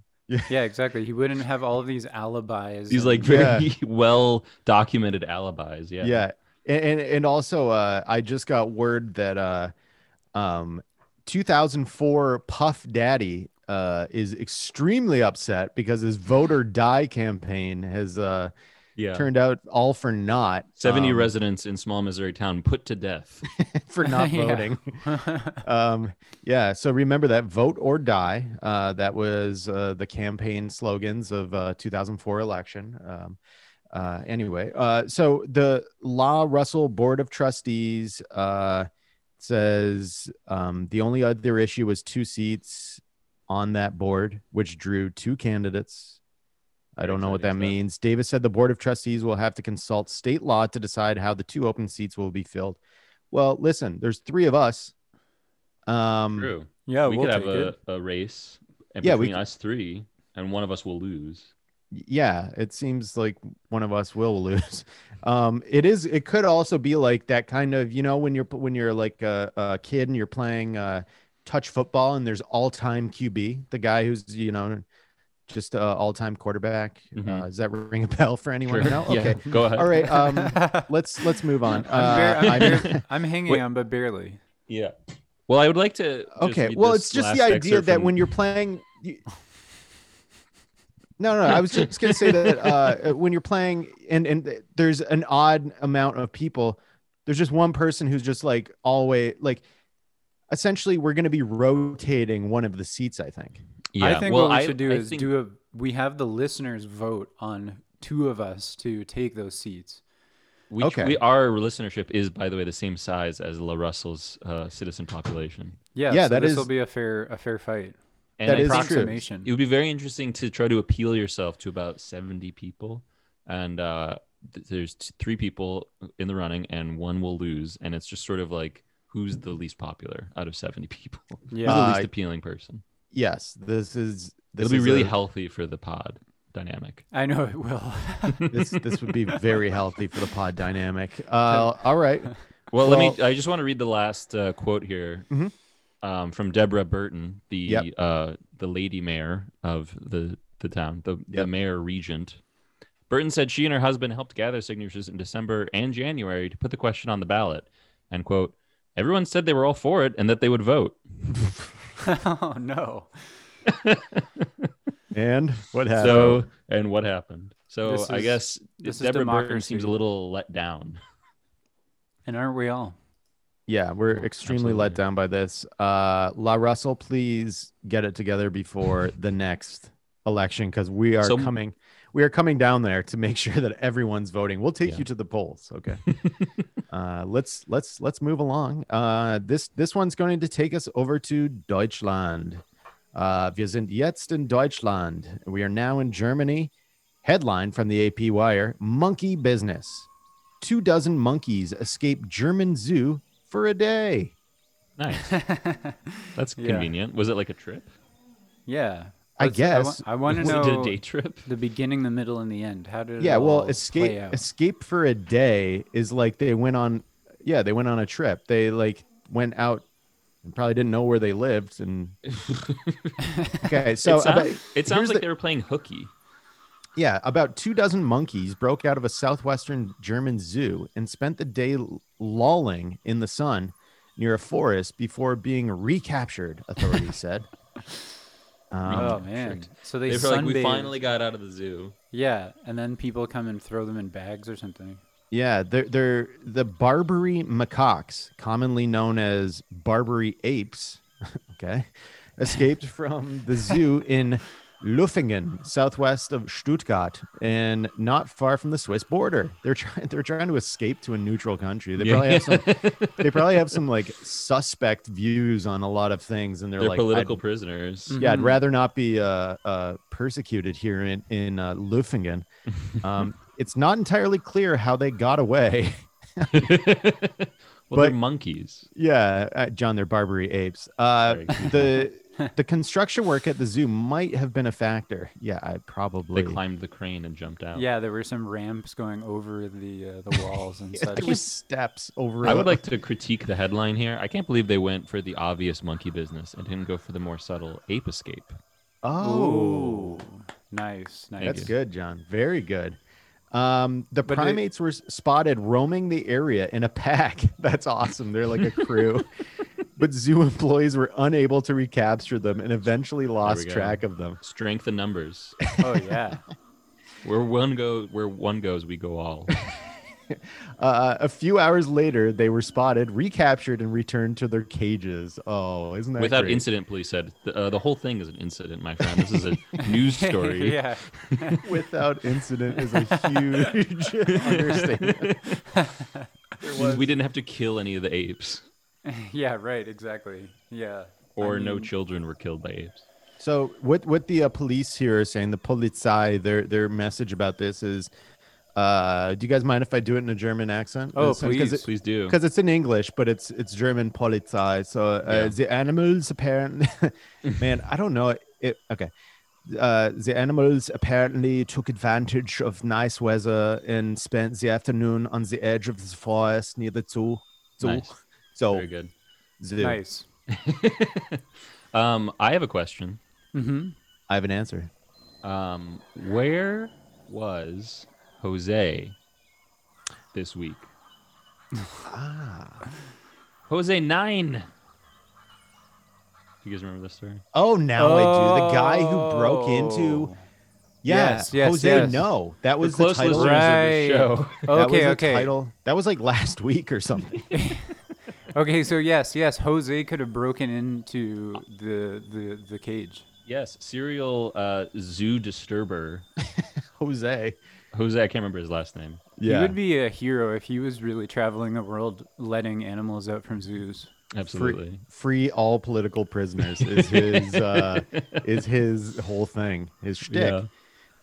Yeah, exactly. He wouldn't have all of these alibis. These like very *laughs* well documented alibis. Yeah. Yeah. And and, and also uh I just got word that uh um 2004 Puff Daddy uh is extremely upset because his vote or *sighs* die campaign has uh Yeah. turned out all for naught. 70 um, residents in small Missouri town put to death. *laughs* for not *laughs* Yeah. voting. *laughs* um, yeah. So remember that vote or die. Uh, that was uh, the campaign slogans of uh, 2004 election. Um, uh, anyway, uh, so the La Russell Board of Trustees uh, says um, the only other issue was two seats on that board, which drew two candidates. I don't know what that means. Davis said the Board of Trustees will have to consult state law to decide how the two open seats will be filled. Well, listen, there's three of us. Um, True. yeah, we we'll could have a, a race and Yeah, we between us three, and one of us will lose. Yeah, it seems like one of us will *laughs* lose. Um, it is. It could also be like that kind of you know when you're when you're like a, a kid and you're playing uh, touch football and there's all time QB, the guy who's you know just uh, all time quarterback. Mhm. Uh, does that ring a *laughs* bell for anyone? Sure. No. Yeah, Okay. go ahead. All right. Um, *laughs* let's let's move on. I'm, Uh, I'm, I'm- bare- I'm hanging Wait. on, but barely. Yeah. Well, I would like to. okay well it's just the idea excerpt that from- when you're playing you... no no i was just going to say that uh when you're playing and and there's an odd amount of people there's just one person who's just like always like essentially we're going to be rotating one of the seats i think Yeah. I think well, what we I- should do I is think- do a. We have the listeners vote on two of us to take those seats. We, Okay. we our listenership is, by the way, the same size as La Russell's uh, citizen population. Yeah, Yeah, so that this is- will be a fair a fair fight. And That is true. It would be very interesting to try to appeal yourself to about seventy people, and uh, th- there's t- three people in the running, and one will lose, and it's just sort of like who's the least popular out of seventy people? Yeah. *laughs* who's the Uh, least appealing person? yes this is this It'll be really a- healthy for the pod dynamic. I know it will. *laughs* this this would be very healthy for the pod dynamic uh all right Well, let me. I just want to read the last uh, quote here Mhm. Um, from Deborah Burton, the Yep. uh, the lady mayor of the the town, the, the mayor regent. Burton said she and her husband helped gather signatures in December and January to put the question on the ballot. And quote, everyone said they were all for it and that they would vote. *laughs* oh no. *laughs* and what happened So, and what happened? So This I guess this Deborah Burton seems a little let down. And aren't we all? Yeah, we're extremely let down by this. Uh, La Russell, please get it together before *laughs* the next election because we are So- coming. We are coming down there to make *laughs* sure that everyone's voting. We'll take Yeah. you to the polls. Okay. *laughs* uh, let's let's let's move along. Uh, this this one's going to take us over to Deutschland. Uh, wir sind jetzt in Deutschland. We are now in Germany. Headline from the AP Wire: Monkey business. Two dozen monkeys escape German zoo for a day. Nice. *laughs* That's Yeah. convenient. Was it like a trip? Yeah. I Let's- guess. I want to *laughs* Was it know a day trip? the beginning, the middle, and the end. How did it yeah well all play escape out? escape for a day is like they went on yeah they went on a trip they like went out and probably didn't know where they lived and *laughs* okay so it, sound- about, it sounds here's like the- they were playing hooky. Yeah about two dozen monkeys broke out of a southwestern german zoo and spent the day lolling in the sun near a forest before being recaptured authorities *laughs* said um, oh man. So they, They were like, we finally got out of the zoo. Yeah, and then people come and throw them in bags or something. Yeah, they're they're the Barbary macaques, commonly known as Barbary apes. *laughs* okay, escaped *laughs* from the zoo in Löffingen, southwest of Stuttgart, and not far from the Swiss border. They're trying *laughs* they're trying to escape to a neutral country. They Yeah. probably have some *laughs* they probably have some like suspect views on a lot of things, and they're, They're like political I'd- prisoners. yeah, I'd Mhm. rather not be uh, uh, persecuted here in in uh, Löffingen. *laughs* Um, it's not entirely clear how they got away. well, they're monkeys. yeah, uh, John, they're Barbary apes. Uh, the *laughs* the construction work at the zoo might have been a factor. Yeah, I probably. They climbed the crane and jumped out. Yeah, there were some ramps going over the uh, the *laughs* walls and Yeah, such. there was steps over. I would like to critique the headline here. I can't believe they went for the obvious monkey business and didn't go for the more subtle ape escape. Oh, Ooh, nice, nice. that's good, John. Very good. Um, the But it- primates were spotted roaming the area in a pack. *laughs* That's awesome. They're like a crew. But zoo employees were unable to recapture them and eventually lost track of them. Strength in numbers. Oh yeah. *laughs* Where one goes, where one goes, we go all. *laughs* Uh, a few hours later, they were spotted, recaptured, and returned to their cages. Oh, isn't that Without great? incident, police said. The, uh, the whole thing is an incident, my friend. This is a news *laughs* story. yeah. Without incident is a huge understatement. Means We didn't have to kill any of the apes, *laughs* Yeah. Right. Exactly. Yeah. or I no children were killed by apes. So what what the uh, police here are saying, the Polizei, their their message about this is, uh, do you guys mind if I do it in a German accent? Oh, It's- 'cause please. it- Please do. because it's in English, but it's it's German Polizei. So uh, Yeah. the animals apparently, *laughs* man, I don't know. It okay. Uh, the animals apparently took advantage of nice weather and spent the afternoon on the edge of the forest near the zoo. zoo. Nice. So Very good. zoo. Nice. *laughs* Um, I have a question. Mm-hmm. I have an answer. Um, where was Jose this week? Ah. Jose nine. Do you guys remember this story? Oh, now I do. The guy who broke into. Oh. Yeah, Yes, yes, Jose. yes. No, that was the, close title. Right. of the show. That was Okay. the Okay. title. That was like last *laughs* week or something. *laughs* Okay. So yes, yes, Jose could have broken into the the the cage. Yes, serial uh, zoo disturber. *laughs* Jose. Jose, I can't remember his last name. Yeah. He would be a hero if he was really traveling the world, letting animals out from zoos. Absolutely. free all political prisoners is his uh, *laughs* is his whole thing, his shtick. Yeah.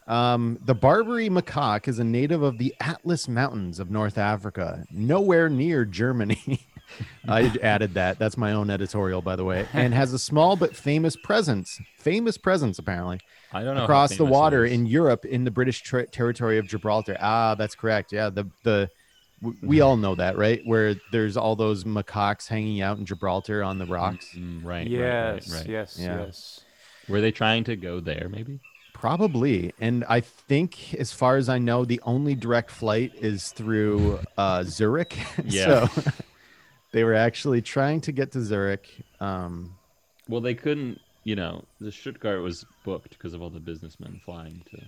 Um, the Barbary macaque is a native of the Atlas Mountains of North Africa, nowhere near Germany. *laughs* *laughs* I added that. That's my own editorial, by the way, and has a small but famous presence. Famous presence, apparently, I don't know across the water is. in Europe in the British ter- territory of Gibraltar. Ah, that's correct. Yeah, the the w- we all know that, right? Where there's all those macaques hanging out in Gibraltar on the rocks. Mm, right, right, yes. right, right. Yes. Yeah. Yes. Were they trying to go there? Maybe. Probably. And I think, as far as I know, the only direct flight is through uh, Zurich. *laughs* Yeah. so they were actually trying to get to Zurich. Um, Well, they couldn't. You know, the Stuttgart was booked because of all the businessmen flying to.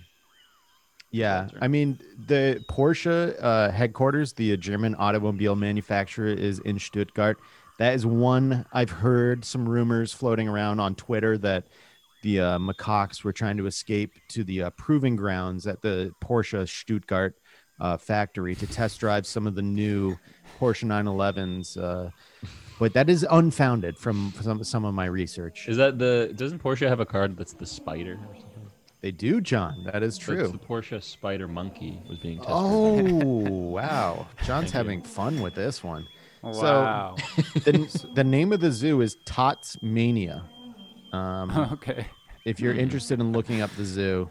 yeah. I mean, the Porsche uh, headquarters, the German automobile manufacturer, is in Stuttgart. That is one I've heard some rumors floating around on Twitter that the uh, macaques were trying to escape to the uh, proving grounds at the Porsche Stuttgart uh, factory to test drive some of the new Porsche 911s. Uh, but that is unfounded from some, some of my research. Is that the? Doesn't Porsche have a card that's the spider or something? They do, John. That is So it's true. the Porsche Spider Monkey was being tested. Oh, *laughs* wow. John's having fun with this one. Wow. *laughs* the, the name of the zoo is Tatzmania. Um, *laughs* okay. if you're interested in looking up the zoo,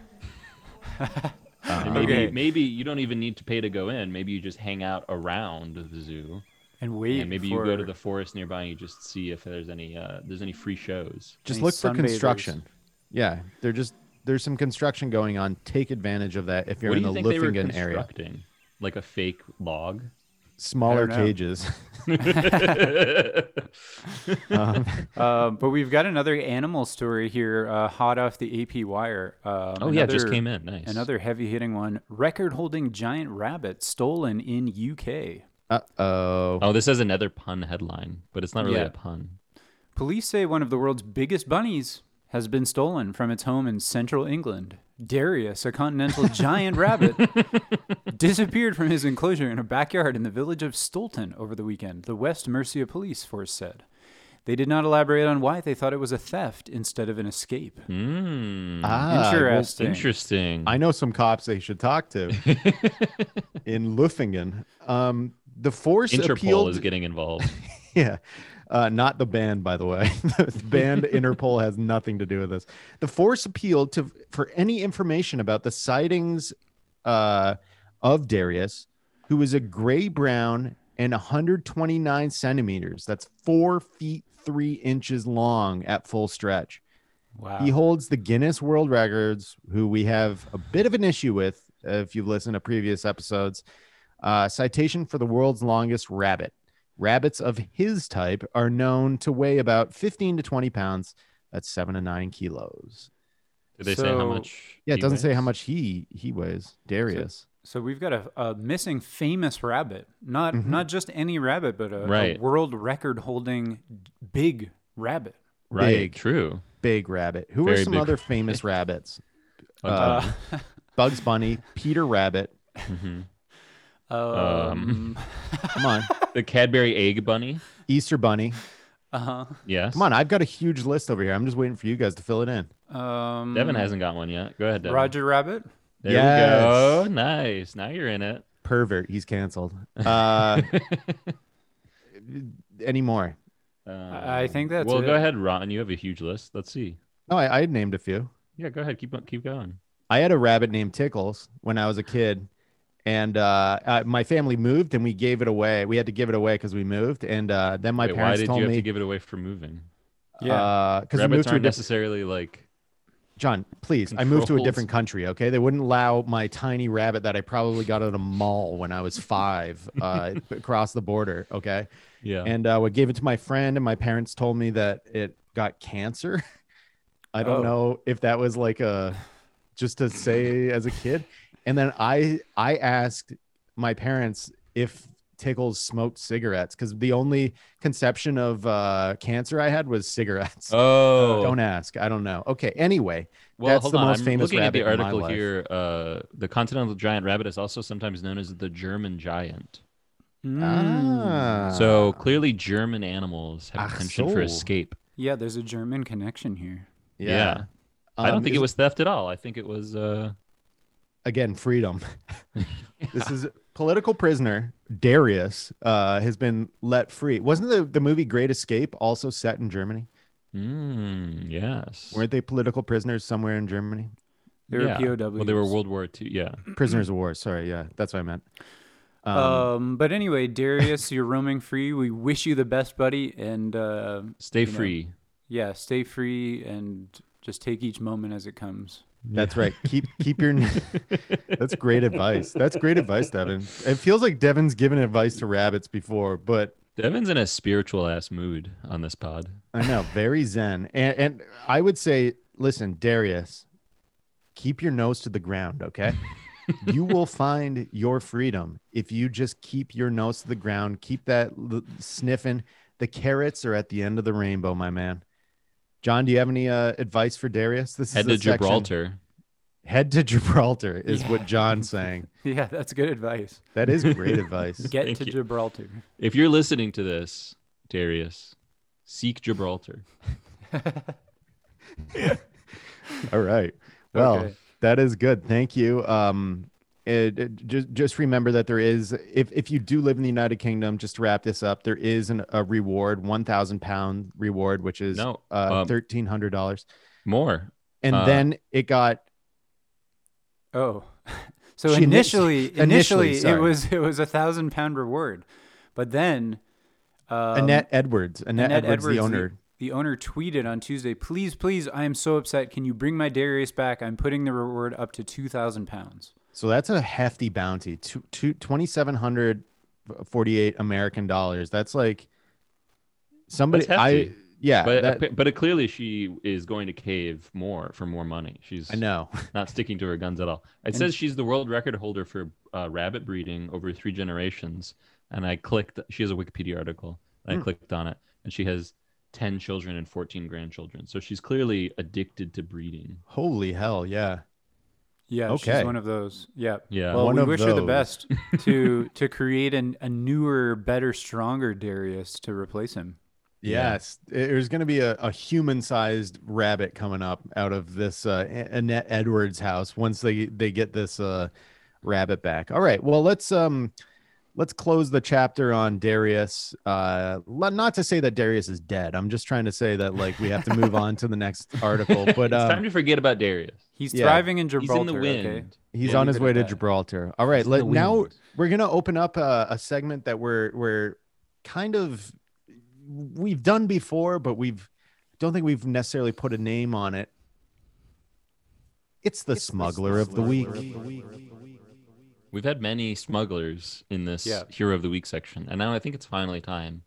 And maybe Okay. maybe you don't even need to pay to go in. Maybe you just hang out around the zoo. And wait. and maybe for... you go to the forest nearby and you just see if there's any uh, there's any free shows. just Any look for sunbathers. construction. Yeah, they're just there's some construction going on. Take advantage of that if you're what in do you the think they were Löffingen area. constructing? Like a fake log? Smaller cages. *laughs* *laughs* um, *laughs* Uh, but we've got another animal story here, uh, hot off the AP wire. Um, Oh, yeah, it just came in. Nice. Another heavy-hitting one: record-holding giant rabbit stolen in UK. uh oh. Oh, this has another pun headline, but it's not really Yeah. a pun. Police say one of the world's biggest bunnies has been stolen from its home in central England. Darius, a continental giant rabbit, *laughs* disappeared from his enclosure in a backyard in the village of Stoulton over the weekend, the West Mercia Police Force said. They did not elaborate on why they thought it was a theft instead of an escape. Mm, Ah, well, Interesting. interesting. I know some cops they should talk to *laughs* in Löffingen. Um, the force Interpol appealed. is getting involved. *laughs* yeah. Uh, not the band, by the way. *laughs* the band *laughs* Interpol has nothing to do with this. The force appealed to for any information about the sightings uh, of Darius, who is a gray brown and 129 centimeters. That's four feet three inches long at full stretch. Wow. He holds the Guinness World Records, who we have a bit of an issue with if you've listened to previous episodes. Uh, citation for the world's longest rabbit. Rabbits of his type are known to weigh about 15 to 20 pounds. That's seven to nine kilos. Did they say how much? Yeah, it doesn't say how much he he weighs. Darius. So we've got a, a missing famous rabbit. Not Mhm. not just any rabbit, but a, a world record holding big rabbit. Right. Big. True. Big rabbit. Who are some big other *laughs* famous rabbits? Uh, Bugs Bunny, Peter Rabbit. Mhm. Um, *laughs* Come on. The Cadbury Egg Bunny. Easter Bunny. uh-huh. Yes. Come on, I've got a huge list over here. I'm just waiting for you guys to fill it in. Um, Devin hasn't got one yet. Go ahead, Devin. Roger Rabbit. There Yes. we go. Nice. Now you're in it. Pervert. He's canceled. Uh, *laughs* any more? I think that's Well, go ahead, Ron. You have a huge list. Let's see. No, I, I named a few. Yeah, go ahead. Keep keep going. I had a rabbit named Tickles when I was a kid, and uh, uh, my family moved, and we gave it away. We had to give it away because we moved, and uh, then my Wait, why parents did told you have me to give it away for moving? Yeah, because we Rabbits moved to a aren't different. necessarily like John, please, I moved to a different country. Okay, they wouldn't allow my tiny rabbit that I probably got at a mall when I was five uh, *laughs* across the border. Okay, yeah. and uh, we gave it to my friend, and my parents told me that it got cancer. *laughs* I don't Oh. know if that was like a just to say as a kid. And then I I asked my parents if Tickles smoked cigarettes because the only conception of uh, cancer I had was cigarettes. *laughs* oh, Don't ask. I don't know. Okay. Anyway, well, that's hold the on. most I'm famous looking at the rabbit in my article here. Uh, the continental giant rabbit is also sometimes known as the German giant. Mm. Ah. So clearly, German animals have Ach a penchant for escape. Yeah, there's a German connection here. Yeah. I don't Um, think is- it was theft at all. I think it was. Uh, again freedom this is political prisoner darius uh has been let free wasn't the, the movie great escape also set in germany mm, yes. weren't they political prisoners somewhere in germany They were yeah. POWs. Well, they were World War II. Yeah. prisoners of war sorry yeah that's what i meant um, Um, but anyway, Darius, you're roaming free. We wish you the best, buddy, and uh, Stay you know, free. yeah, stay free and just take each moment as it comes. That's right keep keep your *laughs* that's great advice that's great advice devin it feels like devin's given advice to rabbits before but Devin's in a spiritual ass mood on this pod. I know, very zen. And and I would say, listen, Darius, keep your nose to the ground, okay? *laughs* you will find your freedom if you just keep your nose to the ground, keep that l- sniffing. The carrots are at the end of the rainbow, my man. John, do you have any uh, advice for Darius? This Head is to a section- Gibraltar. Head to Gibraltar is what John's saying. *laughs* Yeah, that's good advice. That is great advice. Get Thank to you. Gibraltar. If you're listening to this, Darius, seek Gibraltar. *laughs* All right. Well, Okay. that is good. Thank you. Um, it, it- just just remember that there is if if you do live in the United Kingdom, just to wrap this up, there is an, a reward, one thousand pound reward, which is No, uh, um, thirteen hundred dollars, More. and uh, then it got Oh, *laughs* so She- initially, *laughs* initially, initially, it was it was a thousand pound reward, but then um, Annette Edwards. Annette, Annette Edwards, the Edwards, owner. The owner tweeted on Tuesday, "Please, please, I am so upset. Can you bring my Darius back? I'm putting the reward up to two thousand pounds." So that's a hefty bounty. Two, two, 2,748 American dollars. That's like somebody. That's I yeah. but that- but clearly she is going to cave more for more money. She's I know. *laughs* not sticking to her guns at all. It And- says she's the world record holder for uh, rabbit breeding over three generations. And I clicked. She has a Wikipedia article. I Hmm. clicked on it, and she has ten children and fourteen grandchildren. So she's clearly addicted to breeding. Holy hell, yeah. Yeah, Okay. she's one of those. Yeah. Yeah. Well, One we of wish her the best *laughs* to to create an, a newer, better, stronger Darius to replace him. Yeah. Yes, there's going to be a, a human-sized rabbit coming up out of this uh, Annette Edwards house once they they get this uh, rabbit back. All right, well let's um let's close the chapter on Darius. Uh, not to say that Darius is dead. I'm just trying to say that like we have to move on to the next *laughs* article. But it's um, time to forget about Darius. He's Yeah. thriving in Gibraltar. He's in the wind. Okay. He's We'll on his way to that. Gibraltar. All right, He's in the let, now we're gonna open up a, a segment that we're we're kind of we've done before, but we've don't think we've necessarily put a name on it. It's the smuggler of the week. We've had many smugglers in this Yeah. Hero of the Week section, and now I think it's finally time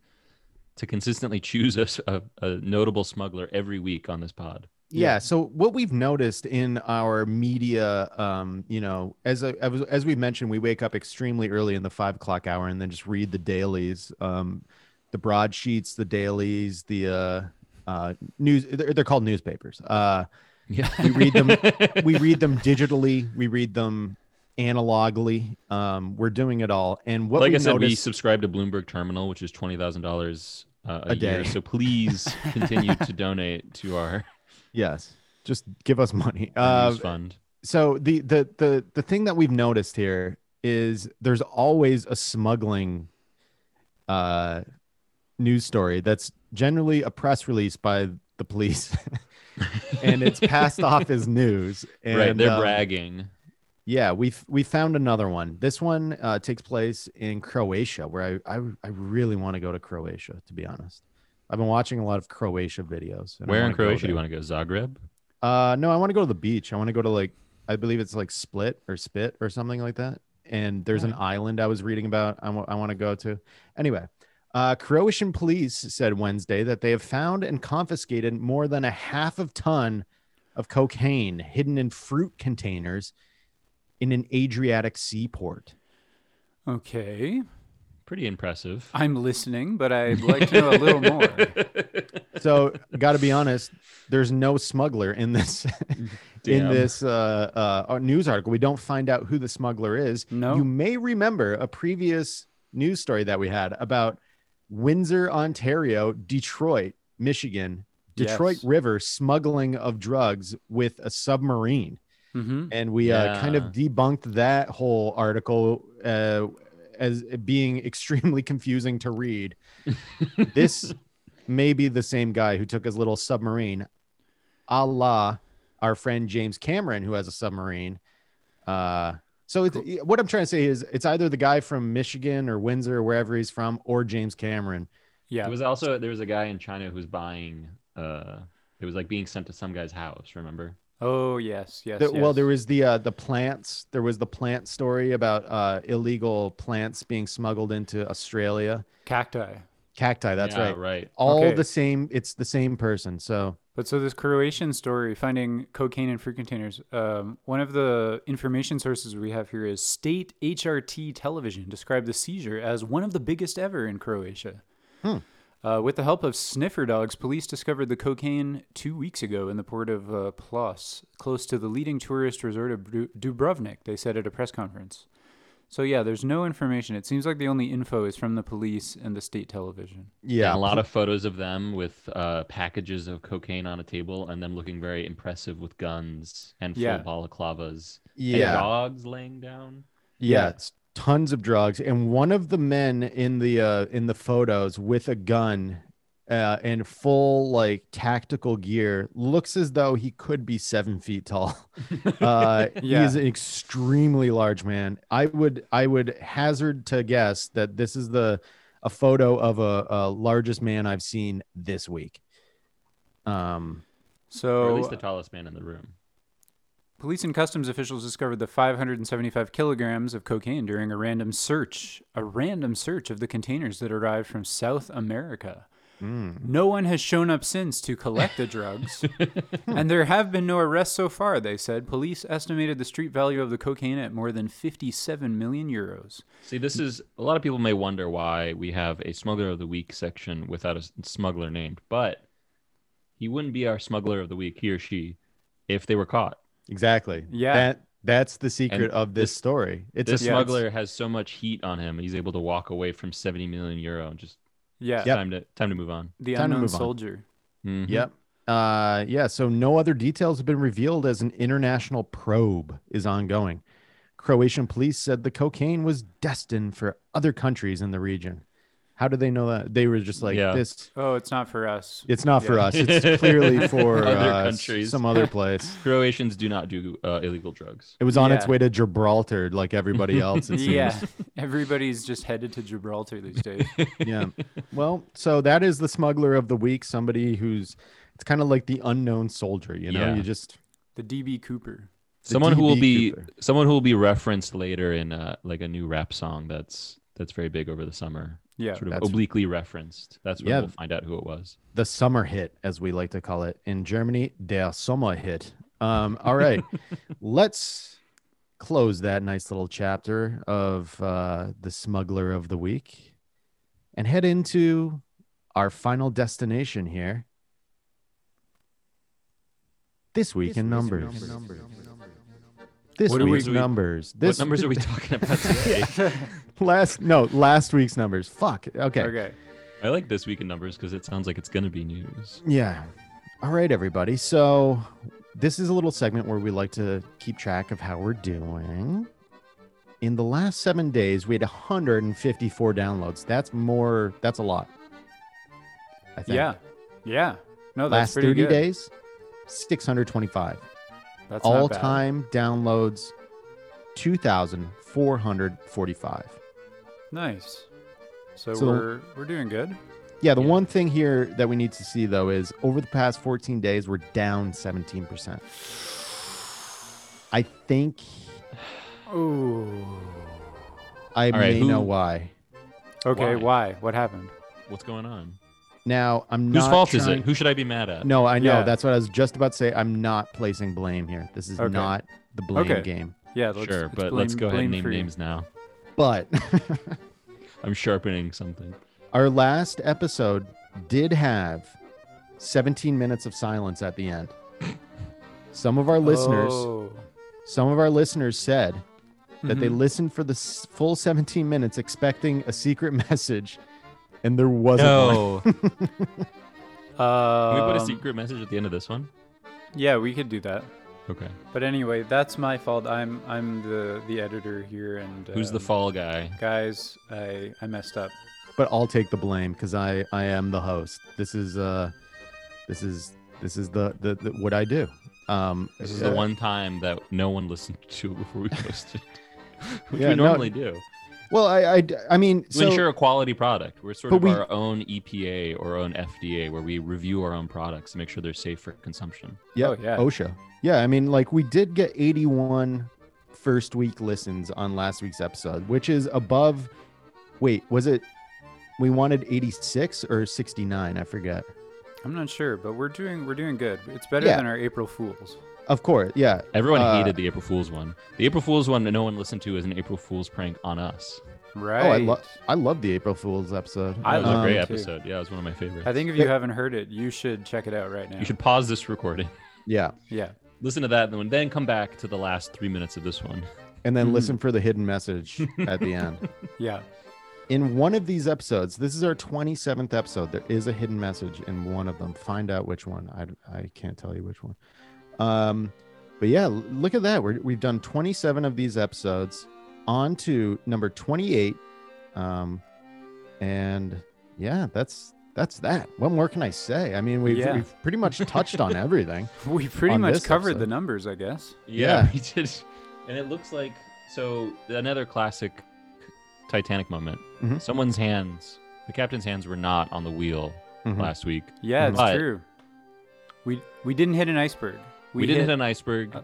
to consistently choose a notable smuggler every week on this pod. Yeah. So what we've noticed in our media, um, you know, as I, as as we mentioned, we wake up extremely early in the five o'clock hour and then just read the dailies, um, the broadsheets, the dailies, the uh, uh, news. They're, they're called newspapers. Uh, Yeah. we read them. *laughs* we read them digitally. We read them analogically. Um, we're doing it all. And what like I said, we subscribe to Bloomberg Terminal, which is twenty thousand dollars uh, a, A year. day. So please *laughs* continue to donate to our yes, just give us money. Uh, fund. so the the the the thing that we've noticed here is there's always a smuggling uh news story that's generally a press release by the police *laughs* and it's passed *laughs* off as news and right, they're um, bragging. Yeah we we found another one this one uh takes place in croatia where i i, I really want to go to croatia to be honest i've been watching a lot of croatia videos Where in Croatia do you want to go? Zagreb? Uh, no, I want to go to the beach. I want to go to like, I believe it's like Split or Spit or something like that. And there's an island I was reading about. I want to go to. Anyway, uh, Croatian police said Wednesday that they have found and confiscated more than a half of ton of cocaine hidden in fruit containers in an Adriatic seaport. Okay. Pretty impressive. I'm listening, but I'd like to know a little more. *laughs* So, got to be honest, there's no smuggler in this *laughs* in Damn. this uh, uh, news article. We don't find out who the smuggler is. No. You may remember a previous news story that we had about Windsor, Ontario, Detroit, Michigan, Detroit Yes. River smuggling of drugs with a submarine. Hmm And we uh, kind of debunked that whole article uh, as being extremely *laughs* confusing to read. *laughs* this may be the same guy who took his little submarine, a la our friend James Cameron, who has a submarine. Uh, so it's, what I'm trying to say is it's either the guy from Michigan or Windsor or wherever he's from, or James Cameron. Yeah. It was also there was a guy in China who was buying. Uh, it was like being sent to some guy's house. Remember? Oh yes, yes. The- Well, there was the uh, the plants. There was the plant story about uh, illegal plants being smuggled into Australia. cacti. Cacti. That's Yeah, right. Right. All Okay. the same. It's the same person. So But so this Croatian story, finding cocaine in fruit containers. Um, one of the information sources we have here is state HRT television described the seizure as one of the biggest ever in Croatia. Hmm. Uh, with the help of sniffer dogs, police discovered the cocaine two weeks ago in the port of uh, Plos, close to the leading tourist resort of Dubrovnik. They said at a press conference. So yeah, there's no information. It seems like the only info is from the police and the state television. yeah, And a lot of photos of them with uh, packages of cocaine on a table, and them looking very impressive with guns and full Yeah. balaclavas. and yeah, dogs laying down. yeah. It's tons of drugs, and one of the men in the uh, in the photos with a gun. Uh, and full like tactical gear looks as though he could be seven feet tall. *laughs* Uh, he *laughs* Yeah. is an extremely large man. I would I would hazard to guess that this is the a photo of a, a largest man I've seen this week. Um, So or at least the tallest man in the room. Police and customs officials discovered the 575 kilograms of cocaine during a random search, a random search of the containers that arrived from South America. Hmm. No one has shown up since to collect the drugs, *laughs* and there have been no arrests so far, they said. Police estimated the street value of the cocaine at more than 57 million euros. See, this is a lot of people may wonder why we have a smuggler of the week section without a smuggler named, but he wouldn't be our smuggler of the week, he or she, if they were caught. Exactly. Yeah. That that's the secret And of this, this- story. It's this a yeah, it's- smuggler has so much heat on him, he's able to walk away from 70 million euro and just Yeah, Yep. time to time to move on. the Time unknown move on. soldier. Mhm. Yep. Uh, yeah. So no other details have been revealed as an international probe is ongoing. Croatian police said the cocaine was destined for other countries in the region. How did they know that? They were just like Yeah. this. Oh, it's not for us. It's not for Yeah. us. It's *laughs* clearly *laughs* for Other uh, countries. some other place. *laughs* Croatians do not do uh, illegal drugs. It was on its Yeah. way to Gibraltar, like everybody else. It seems. Yeah, everybody's just headed to Gibraltar these days. yeah. Well, so that is the smuggler of the week. Somebody who's it's It's kind of like the unknown soldier, you know. Yeah. You just The DB Cooper. the someone who will DB be Cooper. someone who will be referenced later in uh, like a new rap song that's that's very big over the summer. Yeah. Sort of That's- obliquely referenced. That's when Yeah. we'll find out who it was. the summer hit, as we like to call it in Germany, der Sommer hit. Um, all right, *laughs* let's close that nice little chapter of uh, the smuggler of the week and head into our final destination here. This week in numbers. This What do we- numbers. This what numbers are we *laughs* talking about today? *laughs* last no last week's numbers. Fuck. Okay. Okay. I like this week in numbers because it sounds like it's gonna be news. Yeah. All right, everybody. So this is a little segment where we like to keep track of how we're doing. In the last seven days, we had 154 downloads. That's more. That's a lot. I think. Yeah. Yeah. No, that's Last pretty 30 good. days, 625. That's not bad. All-time downloads, 2,445. Nice. So, So- we're we're doing good. Yeah, the Yeah. one thing here that we need to see though is over the past 14 days, we're down 17%. I think Oh. I All right, may know who- why. Okay. Why? Why? What happened? What's going on? Now, I'm not. Whose not fault is it? Who should I be mad at? No, I know. Yeah. That's what I was just about to say. I'm not placing blame here. This is Okay. not the blame Okay. game. Yeah. Let's, sure, let's but blame, let's go ahead and name blame-free. names now. But *laughs* I'm sharpening something. our last episode did have 17 minutes of silence at the end. *laughs* Some of our listeners, Oh. some of our listeners said that they Mhm. listened for the s- full 17 minutes expecting a secret *laughs* message and there wasn't No. one. Can we put a secret message at the end of this one? Yeah, we could do that. Okay. But anyway, that's my fault. I'm I'm the the editor here, and Who's the um, fall guy? guys? I I messed up. but I'll take the blame because I I am the host. This is uh this is this is the the, the what I do. Um, This is the uh, one time that no one listened to before we *laughs* posted, which Yeah, we no- normally do. Well, I I, I mean, To so ensure a quality product, we're sort of we- our own EPA or our own FDA, where we review our own products to make sure they're safe for consumption. yeah, Oh, yeah. OSHA. Yeah, I mean, like we did get 81 first week listens on last week's episode, which is above. Wait, was it? We wanted 86 or 69? I forget. I'm not sure, but we're doing we're doing good. It's better Yeah. than our April Fools. Of course, yeah. Everyone Uh, hated the April Fool's one. The April Fool's one that no one listened to is an April Fool's prank on us. Right. Oh, I love I love the April Fool's episode. I That was a great it too. episode. Yeah, it was one of my favorites. I think if you haven't heard it, you should check it out right now. you should pause this recording, *laughs* Yeah, Yeah. listen to that, and then- then come back to the last three minutes of this one. and then Mhm. listen for the hidden message at the end. *laughs* Yeah. in one of these episodes this is our 27th episode there is a hidden message in one of them find out which one i, I can't tell you which one um but yeah look at that We're, we've done 27 of these episodes on to number 28 um and yeah that's that's that what more can i say i mean we've, Yeah. we've pretty much touched on *laughs* everything We pretty much covered episode. the numbers, I guess. Yeah. we did. And it looks like so another classic Titanic moment. Mhm. Someone's hands, the captain's hands, were not on the wheel Mhm. last week. Yeah, it's But true. We we didn't hit an iceberg. We, didn't hit an iceberg, uh,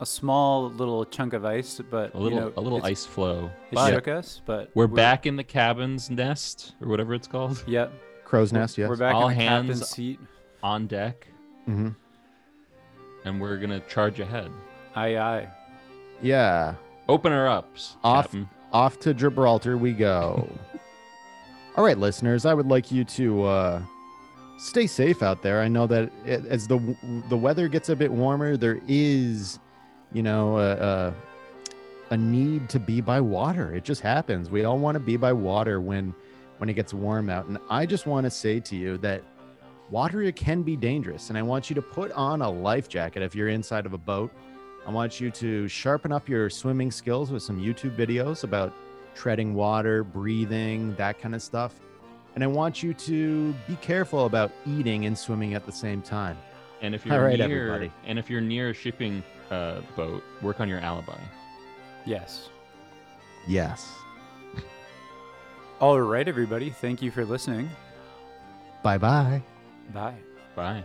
a small little chunk of ice, but a little you know, a little ice floe. It But shook us, but we're back in the cabin's nest or whatever it's called, *laughs* Yep. crow's nest yes We're back All in the hands- captain's seat. on deck, hmm and we're gonna charge ahead. Aye aye. yeah Open her up, Off- Captain. off to Gibraltar we go. *laughs* All right, listeners, I would like you to uh, stay safe out there. I know that as the the weather gets a bit warmer, there is, you know, a, a, a need to be by water. It just happens. We all want to be by water when when it gets warm out, and I just want to say to you that water can be dangerous, and I want you to put on a life jacket if you're inside of a boat. I want you to sharpen up your swimming skills with some YouTube videos about treading water, breathing, that kind of stuff. And I want you to be careful about eating and swimming at the same time. And if *laughs* you're right, near, everybody. and if you're near a shipping uh, boat, work on your alibi. Yes. Yes. All right, everybody. Thank you for listening. Bye bye. Bye. Bye.